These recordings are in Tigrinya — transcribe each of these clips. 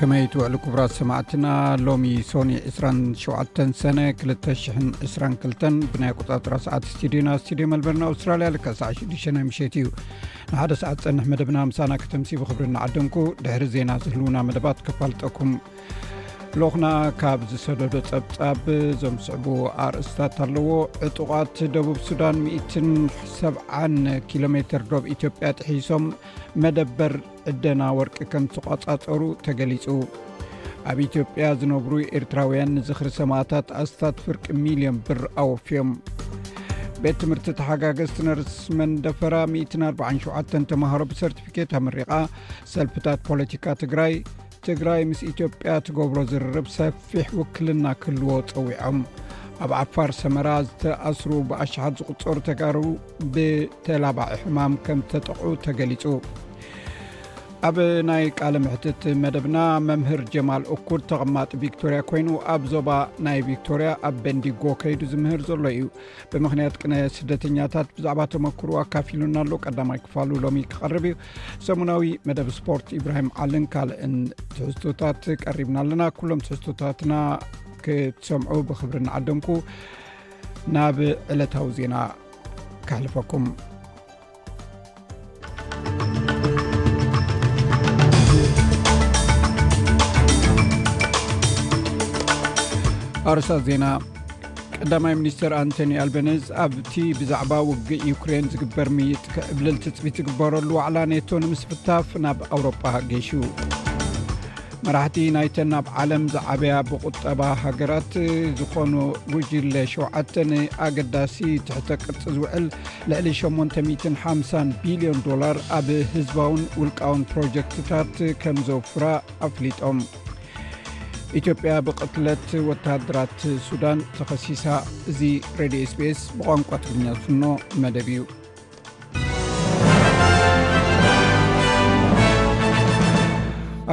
ከመይ ትውዕሉ ክቡራት ሰማዕትና ሎሚ ሶኒ 27 ሰነ 222 ብናይ ኣቆፃፅራ ሰዓት ስቱድዮና ስቱድዮ መልበርና ኣውስትራልያ ልካ ሰዓ 6ዱሽ ናይ ምሸት እዩ ንሓደ ሰዓት ፀንሕ መደብና ምሳና ከተምሲ ብክብሪ እናዓደንኩ ድሕሪ ዜና ዝህልውና መደባት ከፋልጠኩም ሎክና ካብ ዝሰደዶ ፀብፃብ ዞም ስዕቡ ኣርእስታት ኣለዎ ዕጡቓት ደቡብ ሱዳን 1ሰ ኪሎ ሜትር ዶብ ኢትዮጵያ ጥሒሶም መደበር እደና ወርቂ ከም ተቋጻጸሩ ተገሊጹ ኣብ ኢትዮጵያ ዝነብሩ ኤርትራውያን ንዝኽሪ ሰማእታት ኣስታት ፍርቂ ሚልዮን ብር ኣወፍዮም ቤት ትምህርቲ ተሓጋገዝቲ ነርስ መንደፈራ 147 ተምሃሮ ብሰርቲፊኬት ኣመሪቓ ሰልፍታት ፖለቲካ ትግራይ ትግራይ ምስ ኢትዮጵያ ትገብሮ ዝርርብ ሰፊሕ ውክልና ክህልዎ ጸዊዖም ኣብ ዓፋር ሰመራ ዝተኣስሩ ብኣሽሓት ዝቝጸሩ ተጋሩ ብተላባዒ ሕማም ከም ተጠቕዑ ተገሊጹ ኣብ ናይ ቃል ምሕትት መደብና መምህር ጀማል እኩድ ተቐማጢ ቪክቶርያ ኮይኑ ኣብ ዞባ ናይ ቪክቶርያ ኣብ በንዲጎ ከይዱ ዝምህር ዘሎ እዩ ብምክንያት ቅነ ስደተኛታት ብዛዕባ ተመክሩ ኣካፊሉና ኣሎ ቀዳማይ ክፋሉ ሎሚ ክቐርብ እዩ ሰሙናዊ መደብ ስፖርት ኢብራሂም ዓልን ካልእን ትሕዝቶታት ቀሪብና ኣለና ኩሎም ትሕዝቶታትና ክትሰምዑ ብክብሪ ንዓደምኩ ናብ ዕለታዊ ዜና ካሕልፈኩም ኣርሳት ዜና ቀዳማይ ሚኒስትር ኣንቶኒ ኣልበነዝ ኣብቲ ብዛዕባ ውግእ ዩክሬን ዝግበር ምይጥ ከእብልል ትፅቢት ዝግበረሉ ዋዕላ ኔቶ ንምስፍታፍ ናብ ኣውሮጳ ገሹ መራሕቲ ናይተን ናብ ዓለም ዝዓበያ ብቁጠባ ሃገራት ዝኾኑ ጉጅለ ሸውዓተ ንኣገዳሲ ትሕተ ቅርፂ ዝውዕል ልዕሊ ሸሞንተ ሚትን ሓምሳን ቢልዮን ዶላር ኣብ ህዝባውን ውልቃውን ፕሮጀክትታት ከም ዘውፍራ ኣፍሊጦም ኢትዮጵያ ብቕትለት ወተሃደራት ሱዳን ተኸሲሳ እዚ ሬድዮ ስቤስ ብቋንቋ ትግርኛ ዝፍኖ መደብ እዩ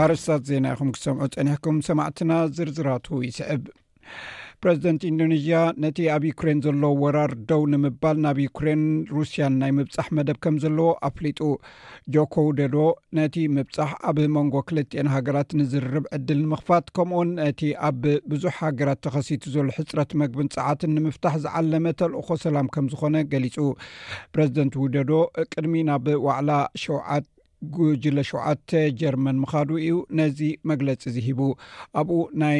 ኣርስታት ዜና ይኹም ክሰምዑ ጸኒሕኩም ሰማዕትና ዝርዝራቱ ይስዕብ ፕረዚደንት ኢንዶነዥያ ነቲ ኣብ ዩክሬን ዘሎ ወራር ደው ንምባል ናብ ዩክሬን ሩስያን ናይ ምብፃሕ መደብ ከም ዘለዎ ኣፍሊጡ ጆኮ ውደዶ ነቲ ምብፃሕ ኣብ መንጎ ክልትኤን ሃገራት ንዝርርብ ዕድል ንምኽፋት ከምኡውን ነቲ ኣብ ብዙሕ ሃገራት ተኸሲቱ ዘሎ ሕፅረት መግብን ፀዓትን ንምፍታሕ ዝዓለመ ተልእኮ ሰላም ከም ዝኾነ ገሊፁ ፕረዚደንት ውደዶ ቅድሚ ናብ ዋዕላ ሸውዓት ጉጅለ ሸውዓተ ጀርመን ምኻዱ እዩ ነዚ መግለፂ ዝሂቡ ኣብኡ ናይ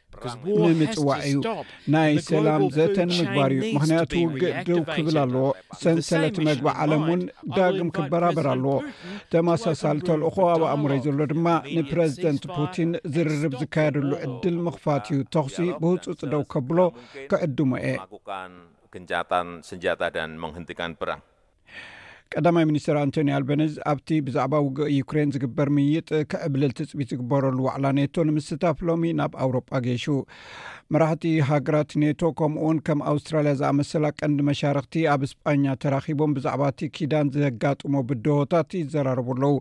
ንምፅዋዕ እዩ ናይ ሰላም ዘተ ንምግባር እዩ ምክንያቱ ውግእ ደው ክብል ኣለዎ ሰንሰለት መግቢ ዓለም እውን ዳግም ክበራበር ኣለዎ ተመሳሳሊ ተልእኮ ኣብ ኣእምሮይ ዘሎ ድማ ንፕረዚደንት ፑቲን ዝርርብ ዝካየደሉ ዕድል ምኽፋት እዩ ተኽሲ ብህፁፅ ደው ከብሎ ክዕድሞ እየ ቀዳማይ ሚኒስትር ኣንቶኒ ኣልበነዝ ኣብቲ ብዛዕባ ውግእ ዩክሬን ዝግበር ምይጥ ክዕብልል ትፅቢት ዝግበረሉ ዋዕላ ኔቶ ንምስታፍ ሎሚ ናብ ኣውሮጳ ገይሹ መራሕቲ ሃገራት ኔቶ ከምኡ ውን ከም ኣውስትራልያ ዝኣመሰላ ቀንዲ መሻርክቲ ኣብ እስጳኛ ተራኪቦም ብዛዕባ እቲ ኪዳን ዘጋጥሞ ብድሆታት ይዘራረቡ ኣለው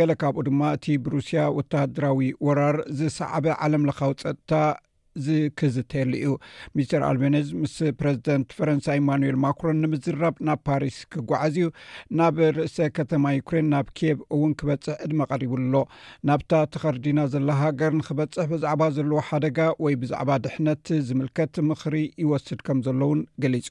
ገለ ካብኡ ድማ እቲ ብሩስያ ወተሃደራዊ ወራር ዝሰዓበ ዓለም ለካዊ ፀጥታ ዝክዝተየሉ እዩ ሚስተር ኣልቤነዝ ምስ ፕረዚደንት ፈረንሳ ኢማኑኤል ማክሮን ንምዝራብ ናብ ፓሪስ ክጓዓዝ እዩ ናብ ርእሰ ከተማ ዩክሬን ናብ ኬብ እውን ክበፅሕ ዕድመ ቀሪቡ ኣሎ ናብታ ተኸርዲና ዘላ ሃገር ንክበፅሕ ብዛዕባ ዘለዎ ሓደጋ ወይ ብዛዕባ ድሕነት ዝምልከት ምኽሪ ይወስድ ከም ዘሎውን ገሊፁ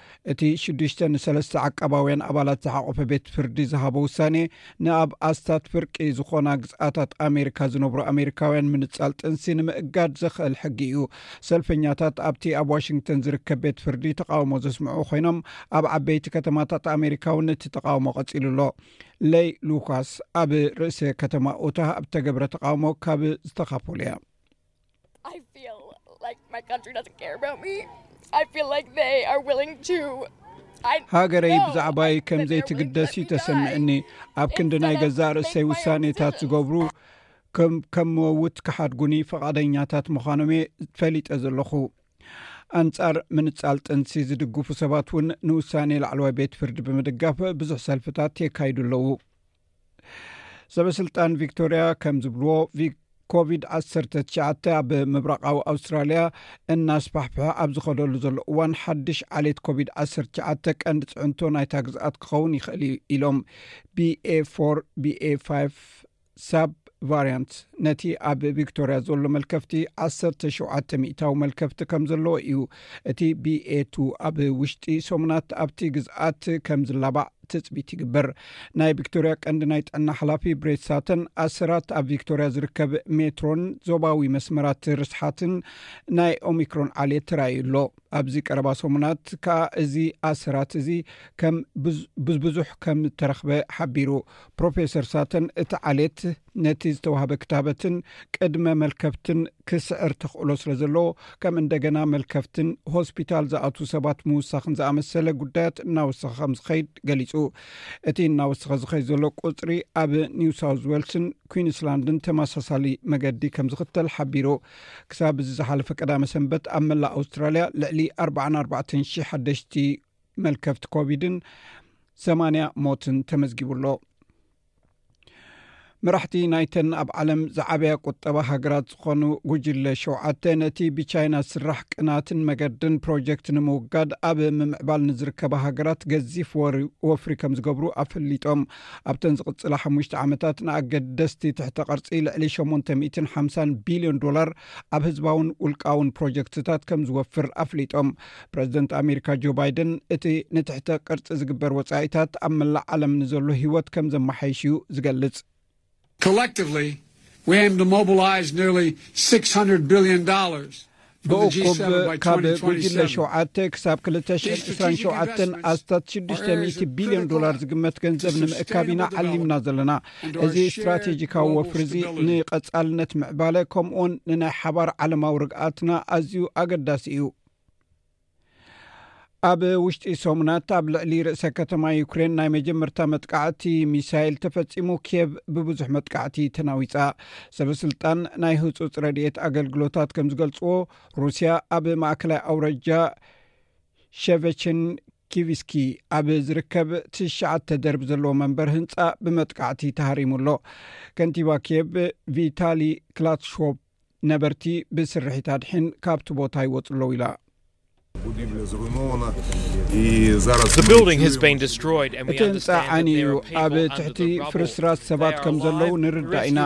እቲ ሽዱሽተ ንሰለስተ ዓቃባውያን ኣባላት ዝሓቖፈ ቤት ፍርዲ ዝሃቦ ውሳኔ ንኣብ ኣስታት ፍርቂ ዝኾና ግዝኣታት ኣሜሪካ ዝነብሩ ኣሜሪካውያን ምንጻል ጥንሲ ንምእጋድ ዘኽእል ሕጊ እዩ። ሰልፈኛታት ኣብቲ ኣብ ዋሽንግተን ዝርከብ ቤት ፍርዲ ተቓውሞ ዘስምዑ ኮይኖም ኣብ ዓበይቲ ከተማታት ኣሜሪካ እውን እቲ ተቓውሞ ቀጺሉ ኣሎ። ለይ ሉካስ ኣብ ርእሰ ከተማ ኡታህ ኣብ ተገብረ ተቓውሞ ካብ ዝተኻፈሉ እያ። ሃገረይ ብዛዕባይ ከም ዘይትግደስ እዩ ተሰሚዕኒ ኣብ ክንዲ ናይ ገዛእ ርእሰይ ውሳኔታት ዝገብሩ ከም መውት ክሓድጉኒ ፈቓደኛታት ምዃኖም እየ ፈሊጠ ዘለኹ ኣንጻር ምንጻል ጥንሲ ዝድግፉ ሰባት እውን ንውሳኔ ላዕለዋይ ቤት ፍርዲ ብምድጋፍ ብዙሕ ሰልፍታት የካይዱ ኣለዉ ሰበስልጣን ቪክቶርያ ከም ዝብልዎ ኮቪድ 1ሰ9 ኣብ ምብራቃዊ ኣውስትራልያ እናስፋሕፍሐ ኣብ ዝኸደሉ ዘሎ እዋን ሓድሽ ዓሌት ኮቪድ 1ሰ9 ቀንዲ ፅዕንቶ ናይታ ግዝኣት ክኸውን ይኽእል እዩ ኢሎም ብኤ4 ብኤ5 ሳብ ቫርያንት ነቲ ኣብ ቪክቶርያ ዘሎ መልከፍቲ ዓሰርተ ሸውዓተ ሚእታዊ መልከፍቲ ከም ዘለዎ እዩ እቲ ቢኤቱ ኣብ ውሽጢ ሰሙናት ኣብቲ ግዝኣት ከም ዝላባዕ ትፅቢት ይግበር ናይ ቪክቶርያ ቀንዲ ናይ ጥዕና ሓላፊ ብሬት ሳተን ኣሰራት ኣብ ቪክቶርያ ዝርከብ ሜትሮን ዞባዊ መስመራት ርስሓትን ናይ ኦሚክሮን ዓልየት ተራእዩ ኣሎ ኣብዚ ቀረባ ሰሙናት ከዓ እዚ ኣሰራት እዚ ከም ብብዙሕ ከም ተረክበ ሓቢሩ ፕሮፌሰር ሳተን እቲ ዓሌት ነቲ ዝተዋህበ ክታበትን ቅድመ መልከፍትን ክስዕር ተኽእሎ ስለ ዘለዎ ከም እንደገና መልከፍትን ሆስፒታል ዝኣትዉ ሰባት ምውሳኽን ዝኣመሰለ ጉዳያት እናወሰኸ ከም ዝኸይድ ገሊጹ እቲ እናወሰኸ ዝኸይድ ዘሎ ቁፅሪ ኣብ ኒው ሳውት ዌልስን ኩንስላንድን ተመሳሳሊ መገዲ ከም ዝኽተል ሓቢሩ ክሳብ እዚ ዝሓለፈ ቀዳመ ሰንበት ኣብ መላእ ኣውስትራልያ ልዕሊ 44 ሽሕ ሓደሽቲ መልከፍቲ ኮቪድን 8ያ ሞትን ተመዝጊቡ ኣሎ መራሕቲ ናይተን ኣብ ዓለም ዝዓበያ ቁጠባ ሃገራት ዝኾኑ ጉጅለ ሸውዓተ ነቲ ብቻይና ዝስራሕ ቅናትን መገድን ፕሮጀክት ንምውጋድ ኣብ ምምዕባል ንዝርከባ ሃገራት ገዚፍ ወሪ ወፍሪ ከም ዝገብሩ ኣፈሊጦም ኣብተን ዝቕፅላ ሓሙሽተ ዓመታት ንኣገደስቲ ትሕተ ቅርፂ ልዕሊ 8ሓ ቢልዮን ዶላር ኣብ ህዝባውን ውልቃውን ፕሮጀክትታት ከም ዝወፍር ኣፍሊጦም ፕረዚደንት ኣሜሪካ ጆ ባይደን እቲ ንትሕተ ቅርፂ ዝግበር ወፃኢታት ኣብ መላእ ዓለም ንዘሎ ሂወት ከም ዘመሓይሽ እዩ ዝገልፅ። ብእኩብ ካብ ጉጅለ ሸውዓተ ክሳብ ክልተ ሽሕን ዕስራን ሸውዓተን ኣስታት ሽዱሽተ ሚእቲ ቢልዮን ዶላር ዝግመት ገንዘብ ንምእካብ ኢና ዓሊምና ዘለና። እዚ ስትራቴጂካዊ ወፍሪ እዚ ንቀፃልነት ምዕባለ ከምኡውን ንናይ ሓባር ዓለማዊ ርግኣትና ኣዝዩ ኣገዳሲ እዩ ኣብ ውሽጢ ሰሙናት ኣብ ልዕሊ ርእሰ ከተማ ዩክሬን ናይ መጀመርታ መጥቃዕቲ ሚሳይል ተፈፂሙ ኬብ ብብዙሕ መጥቃዕቲ ተናዊፃ ሰበስልጣን ናይ ህፁፅ ረድኤት ኣገልግሎታት ከም ዝገልፅዎ ሩስያ ኣብ ማእከላይ ኣውረጃ ሸቨችን ኪቪስኪ ኣብ ዝርከብ ትሽዓተ ደርቢ ዘለዎ መንበር ህንፃ ብመጥቃዕቲ ተሃሪሙ ኣሎ ከንቲባ ኬብ ቪታሊ ክላትሾ ነበርቲ ብስርሒት ኣድሒን ካብቲ ቦታ ይወፁ ኣለዉ ኢላ እቲ ህንፃ ዓይኒ እዩ ኣብ ትሕቲ ፍርስራስ ሰባት ከም ዘለዉ ንርዳእ ኢና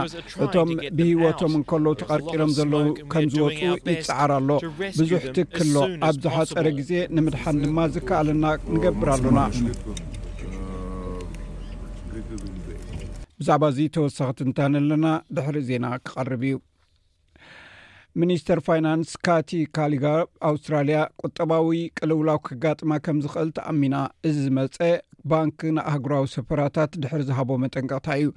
እቶም ብህይወቶም እንከለዉ ተቐርቂሮም ዘለዉ ከም ዝወፁ ይፀዓር ኣሎ ብዙሕ ትክሎ ኣብ ዝሓፀረ ግዜ ንምድሓን ድማ ዝከኣለና ንገብር ኣሎና ብዛዕባ እዚ ተወሳኺ ትንታን ኣለና ድሕሪ ዜና ክቐርብ እዩ ሚኒስተር ፋይናንስ ካቲ ካሊጋር ኣውስትራልያ ቁጠባዊ ቅልውላው ከጋጥማ ከም ዝኽእል ተኣሚና እዚ ዝመፀ ባንኪ ንኣህጉራዊ ሰፈራታት ድሕሪ ዝሃቦ መጠንቀቕታ እዩ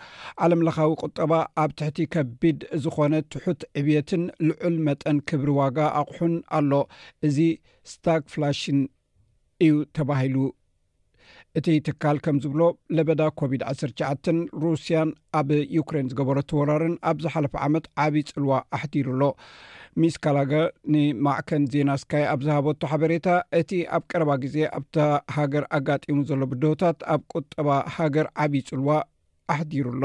ዓለም ለኻዊ ቁጠባ ኣብ ትሕቲ ከቢድ ዝኾነ ትሑት ዕብትን ልዑል መጠን ክብሪ ዋጋ ኣቑሑን ኣሎ እዚ ስታግ ፍላሽን እዩ ተባሂሉ እቲ ትካል ከም ዝብሎ ለበዳ ኮቪድ 1ሸዓን ሩስያን ኣብ ዩክሬን ዝገበረቲ ወራርን ኣብ ዝሓለፈ ዓመት ዓብይ ፅልዋ ኣሕዲሩ ኣሎ ሚስ ካላገ ንማዕከን ዜና ስካይ ኣብ ዝሃበቱ ሓበሬታ እቲ ኣብ ቀረባ ግዜ ኣብታ ሃገር ኣጋጢሙ ዘሎ ብድሆታት ኣብ ቁጠባ ሃገር ዓብዪ ፅልዋ ኣሕዲሩ ኣሎ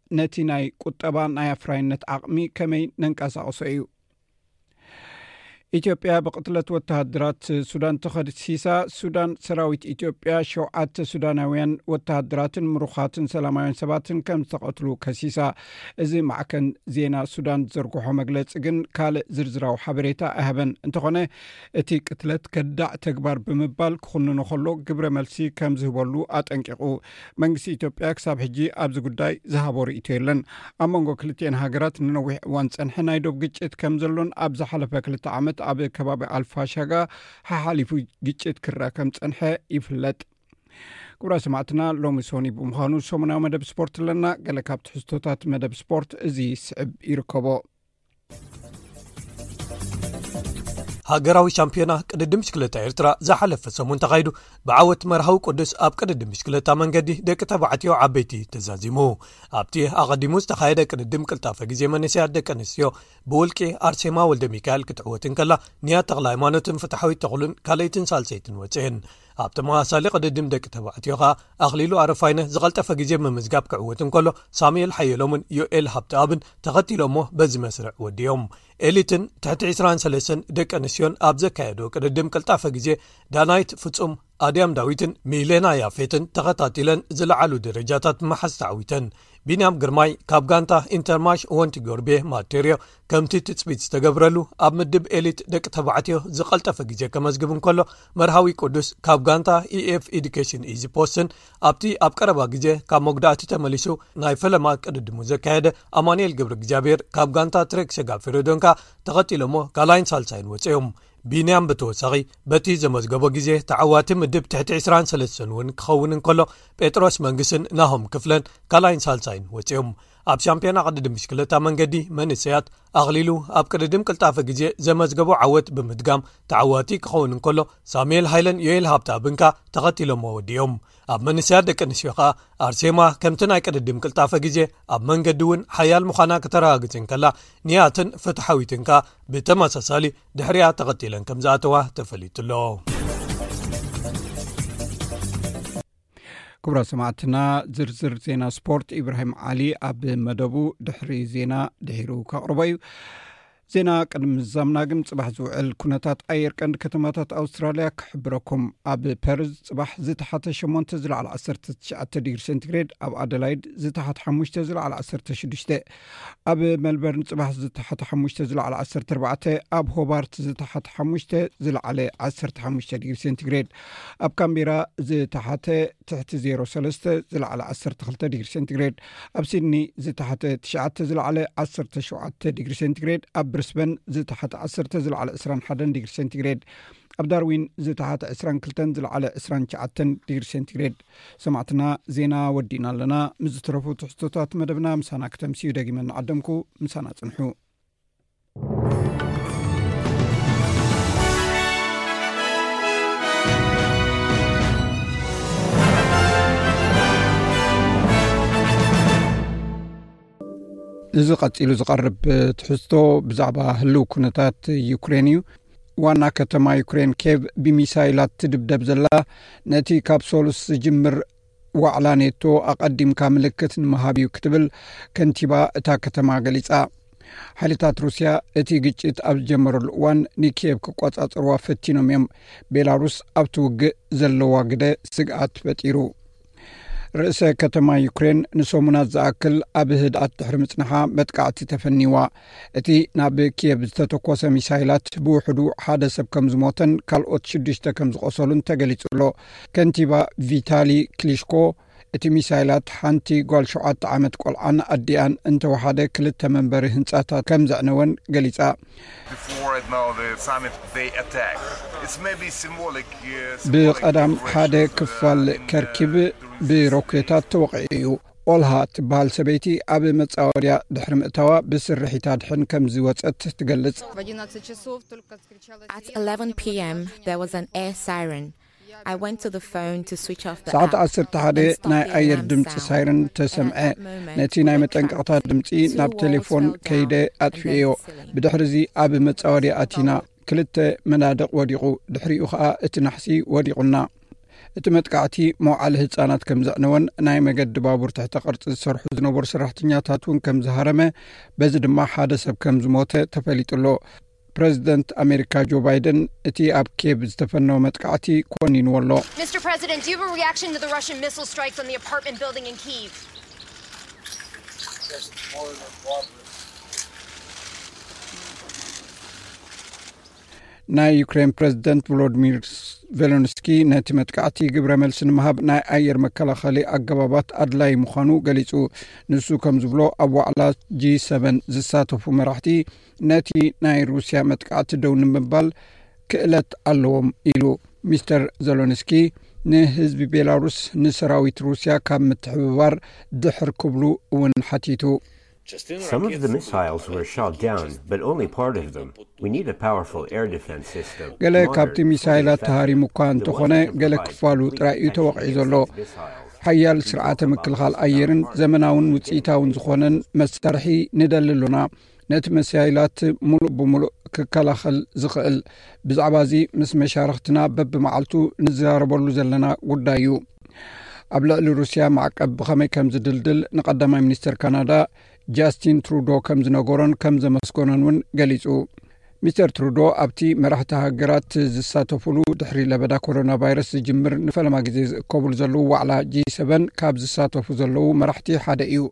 ነቲ ናይ ቁጠባ ናይ ኣፍራይነት ዓቕሚ ከመይ ነንቀሳቕሶ እዩ ኢትዮጵያ ብቕትለት ወተሃደራት ሱዳን ተኸሲሳ ሱዳን ሰራዊት ኢትዮጵያ ሸውዓተ ሱዳናውያን ወተሃደራትን ምሩኻትን ሰላማውያን ሰባትን ከም ዝተቐትሉ ከሲሳ እዚ ማዕከን ዜና ሱዳን ዝዘርግሖ መግለፂ ግን ካልእ ዝርዝራዊ ሓበሬታ ኣይሃበን እንተኾነ እቲ ቅትለት ከዳዕ ተግባር ብምባል ክኹንኑ ከሎ ግብረ መልሲ ከም ዝህበሉ ኣጠንቂቑ መንግስቲ ኢትዮጵያ ክሳብ ሕጂ ኣብዚ ጉዳይ ዝሃቦ ርእይቶ የለን። ኣብ መንጎ ክልቲኤን ሃገራት ንነዊሕ እዋን ዝጸንሐ ናይ ዶብ ግጭት ከም ዘሎን ኣብ ዝሓለፈ ክልተ ዓመት ኣብ ከባቢ ኣልፋሻጋ ሓሓሊፉ ግጭት ክረኣ ከም ዝጸንሐ ይፍለጥ። ክብራ ሰማዕትና ሎሚ ሶኒ ብምዃኑ ሰሙናዊ መደብ ስፖርት ኣለና። ገለ ካብ ትሕዝቶታት መደብ ስፖርት እዚ ስዕብ ይርከቦ። ሃገራዊ ሻምፒዮና ቅድድም ብሽክለታ ኤርትራ ዝሓለፈ ሰሙን ተኻይዱ ብዓወት መርሃዊ ቅዱስ ኣብ ቅድድም ብሽክለታ መንገዲ ደቂ ተባዕትዮ ዓበይቲ ተዛዚሙ ኣብቲ ኣቐዲሙ ዝተኻየደ ቅድድም ቅልጣፈ ግዜ መንስያ ደቂ ኣንስትዮ ብውልቂ ኣርሴማ ወልደ ሚካኤል ክትዕወትን ከላ ንያ ተክላ ሃይማኖትን ፍትሓዊት ተኽሉን ካልይትን ሳልሰይትን ወፅኤን ኣብ ተመሳሳሊ ቅድድም ደቂ ተባዕትዮ ከኣ ኣኽሊሉ ኣረፋይነ ዝቐልጠፈ ግዜ ምምዝጋብ ክዕወት እንከሎ ሳሙኤል ሓየሎምን ዮኤል ሃብተኣብን ተኸቲሎሞ በዚ መስርዕ ወዲኦም ኤሊትን ትሕቲ 23 ደቂ ኣንስትዮን ኣብ ዘካየዶ ቅድድም ቅልጣፈ ግዜ ዳናይት ፍጹም ኣድያም ዳዊትን ሚሌና ያፌትን ተኸታቲለን ዝለዓሉ ደረጃታት መሓዝ ተዓዊተን ቢንያም ግርማይ ካብ ጋንታ ኢንተርማሽ ወንቲ ጎርቤ ማቴርዮ ከምቲ ትፅቢት ዝተገብረሉ ኣብ ምድብ ኤሊት ደቂ ተባዕትዮ ዝቐልጠፈ ግዜ ከመዝግብ እንከሎ መርሃዊ ቅዱስ ካብ ጋንታ eኤf ኤዱኬሽን ኢዚ ፖስትን ኣብቲ ኣብ ቀረባ ግዜ ካብ መጉዳእቲ ተመሊሱ ናይ ፈለማ ቅድድሙ ዘካየደ ኣማንኤል ግብሪ እግዚኣብሔር ካብ ጋንታ ትሬክ ሰጋ ፌረዶንካ ተኸቲሎሞ ካልይን ሳልሳይን ወፀዮም ቢንያም ብተወሳኺ በቲ ዘመዝገቦ ግዜ ተዓዋቲ ምድብ ትሕቲ 23 እውን ክኸውን እንከሎ ጴጥሮስ መንግስን ናሆም ክፍለን ካልይን ሳልሳይን ወፅኦም ኣብ ሻምፒዮና ቅድድም ብሽክለታ መንገዲ መንእሰያት ኣኽሊሉ ኣብ ቅድድም ቅልጣፈ ግዜ ዘመዝገቦ ዓወት ብምድጋም ተዓዋቲ ክኸውን እንከሎ ሳሙኤል ሃይለን ዮኤል ሃብቲ ኣብንካ ተኸቲሎሞ ወዲኦም ኣብ መንእሰያት ደቂ ኣንስትዮ ከኣ ኣርሴማ ከምቲ ናይ ቅድድም ቅልጣፈ ግዜ ኣብ መንገዲ እውን ሓያል ምዃና ክተረጋግጽ እንከላ ንያትን ፍትሓዊትንካ ብተመሳሳሊ ድሕሪያ ተኸቲለን ከም ዝኣተዋ ተፈሊጡ ኣሎ ክብራ ሰማዕትና ዝርዝር ዜና ስፖርት ኢብራሂም ዓሊ ኣብ መደቡ ድሕሪ ዜና ድሒሩ ከቕርቦ እዩ ዜና ቅድሚ ዛምና ግን ፅባሕ ዝውዕል ኩነታት ኣየር ቀንዲ ከተማታት ኣውስትራልያ ክሕብረኩም ኣብ ፐርዝ ፅባሕ ዝተሓተ 8ን ዝለዕሊ 19 ዲግሪ ሴንትግሬድ ኣብ ኣደላይድ ዝተሓት ሓ ዝለዕሊ 16 ኣብ መልበርን ፅባሕ ዝተሓተ ሓሙሽተ ዝለዕለ ዓሰርተ ኣርባዕተ ኣብ ሆባርት ዝተሓተ ሓሙሽተ ዝለዓለ ዓሰርተ ሓሙሽተ ድግሪ ሴንቲግሬድ ኣብ ካምቢራ ዝተሓተ ትሕቲ ዜሮ ሰለስተ ዝለዕለ ዓሰርተ ክልተ ድግሪ ሴንቲግሬድ ኣብ ሲድኒ ዝተሓተ ትሽዓተ ዝለዕለ ዓሰርተ ሸውዓተ ድግሪ ሴንቲግሬድ ኣብ ብርስበን ዝተሓተ ዓሰርተ ዝለዕለ ዕስራን ሓደን ድግሪ ሴንቲግሬድ ኣብ ዳርዊን ዝተሓተ ዕስራን ክልተን ዝለዓለ ዕስራን ትሽዓተን ድግሪ ሴንቲግሬድ ሰማዕትና ዜና ወዲእና ኣለና ምስ ዝትረፉ ትሕዝቶታት መደብና ምሳና ክተምስዩ ደጊመ እናዓደምኩ ምሳና ጽንሑ እዚ ቀፂሉ ዝቐርብ ትሕዝቶ ብዛዕባ ህልው ኩነታት ዩክሬን እዩ ዋና ከተማ ዩክሬን ኬቭ ብሚሳይላት ትድብደብ ዘላ ነቲ ካብ ሶሉስ ዝጅምር ዋዕላ ኔቶ ኣቐዲምካ ምልክት ንምሃብ እዩ ክትብል ከንቲባ እታ ከተማ ገሊጻ ሓይልታት ሩስያ እቲ ግጭት ኣብ ዝጀመረሉ እዋን ንኬቭ ክቆጻጸርዋ ፈቲኖም እዮም ቤላሩስ ኣብቲ ውግእ ዘለዋ ግደ ስግኣት ፈጢሩ ርእሰ ከተማ ዩክሬን ንሰሙናት ዝኣክል ኣብ ህድኣት ድሕሪ ምጽንሓ መጥቃዕቲ ተፈኒዋ እቲ ናብ ክየብ ዝተተኮሰ ሚሳይላት ብውሕዱ ሓደ ሰብ ከም ዝሞተን ካልኦት ሽዱሽተ ከም ዝቆሰሉን ተገሊጹ ኣሎ ከንቲባ ቪታሊ ክሊሽኮ እቲ ሚሳይላት ሓንቲ ጓል ሸውዓተ ዓመት ቆልዓን ኣዲኣን እንተወሓደ ክልተ መንበሪ ህንፃታት ከም ዘዕነወን ገሊፃ ብቐዳም ሓደ ክፋል ከርኪብ ብሮኬታት ተወቒዑ እዩ። ኦልሃ እትበሃል ሰበይቲ ኣብ መጻወድያ ድሕሪ ምእታዋ ብስርሒት ኣድሕን ከም ዝወጸት ትገልጽ። ሰዓት ዓሰርተ ሓደ ናይ ኣየር ድምፂ ሳይረን ተሰምዐ ነቲ ናይ መጠንቀቕታ ድምፂ ናብ ቴሌፎን ከይደ ኣጥፍኤዮ ብድሕሪ እዚ ኣብ መፃወዲ ኣቲና ክልተ መናድቕ ወዲቑ ድሕሪኡ ከዓ እቲ ናሕሲ ወዲቑና እቲ መጥቃዕቲ መውዓሊ ህፃናት ከም ዘዕነወን ናይ መገዲ ባቡር ትሕተ ቅርፂ ዝሰርሑ ዝነበሩ ሰራሕተኛታት እውን ከም ዝሃረመ በዚ ድማ ሓደ ሰብ ከም ዝሞተ ተፈሊጡ ኣሎ ፕረዚደንት ኣሜሪካ ጆ ባይደን እቲ ኣብ ኬብ ዝተፈነወ መጥቃዕቲ ኮኒንዎ ኣሎ። ናይ ዩክሬን ፕረዚደንት ቮሎድሚር ቨሎንስኪ ነቲ መጥቃዕቲ ግብረ መልሲ ንምሃብ ናይ ኣየር መከላኸሊ ኣገባባት ኣድላይ ምዃኑ ገሊጹ ንሱ ከም ዝብሎ ኣብ ዋዕላ ጂ7 ዝሳተፉ መራሕቲ ነቲ ናይ ሩስያ መጥቃዕቲ ደው ንምባል ክእለት ኣለዎም ኢሉ ሚስተር ዘሎንስኪ ንህዝቢ ቤላሩስ ንሰራዊት ሩስያ ካብ ምትሕብባር ድሕር ክብሉ እውን ሓቲቱ ገለ ካብቲ ሚሳይላት ተሃሪሙ እኳ እንተኾነ ገለ ክፋሉ ጥራይ እዩ ተወቕዒ ዘሎ ሓያል ስርዓተ ምክልኻል ኣየርን ዘመናውን ውፅኢታውን ዝኾነን መሳርሒ ንደሊ ኣሎና ነቲ መሰያይላት ሙሉእ ብሙሉእ ክከላኸል ዝኽእል ብዛዕባ እዚ ምስ መሻርኽትና በብመዓልቱ ንዘራረበሉ ዘለና ጉዳይ እዩ ኣብ ልዕሊ ሩስያ ማዕቀብ ብኸመይ ከም ዝድልድል ንቀዳማይ ሚኒስትር ካናዳ ጃስቲን ትሩዶ ከም ዝነገሮን ከም ዘመስገኖን እውን ገሊጹ ሚስተር ትሩዶ ኣብቲ መራሕቲ ሃገራት ዝሳተፍሉ ድሕሪ ለበዳ ኮሮና ቫይረስ ዝጅምር ንፈለማ ግዜ ዝእከብሉ ዘለዉ ዋዕላ ጂ ሰበን ካብ ዝሳተፉ ዘለዉ መራሕቲ ሓደ እዩ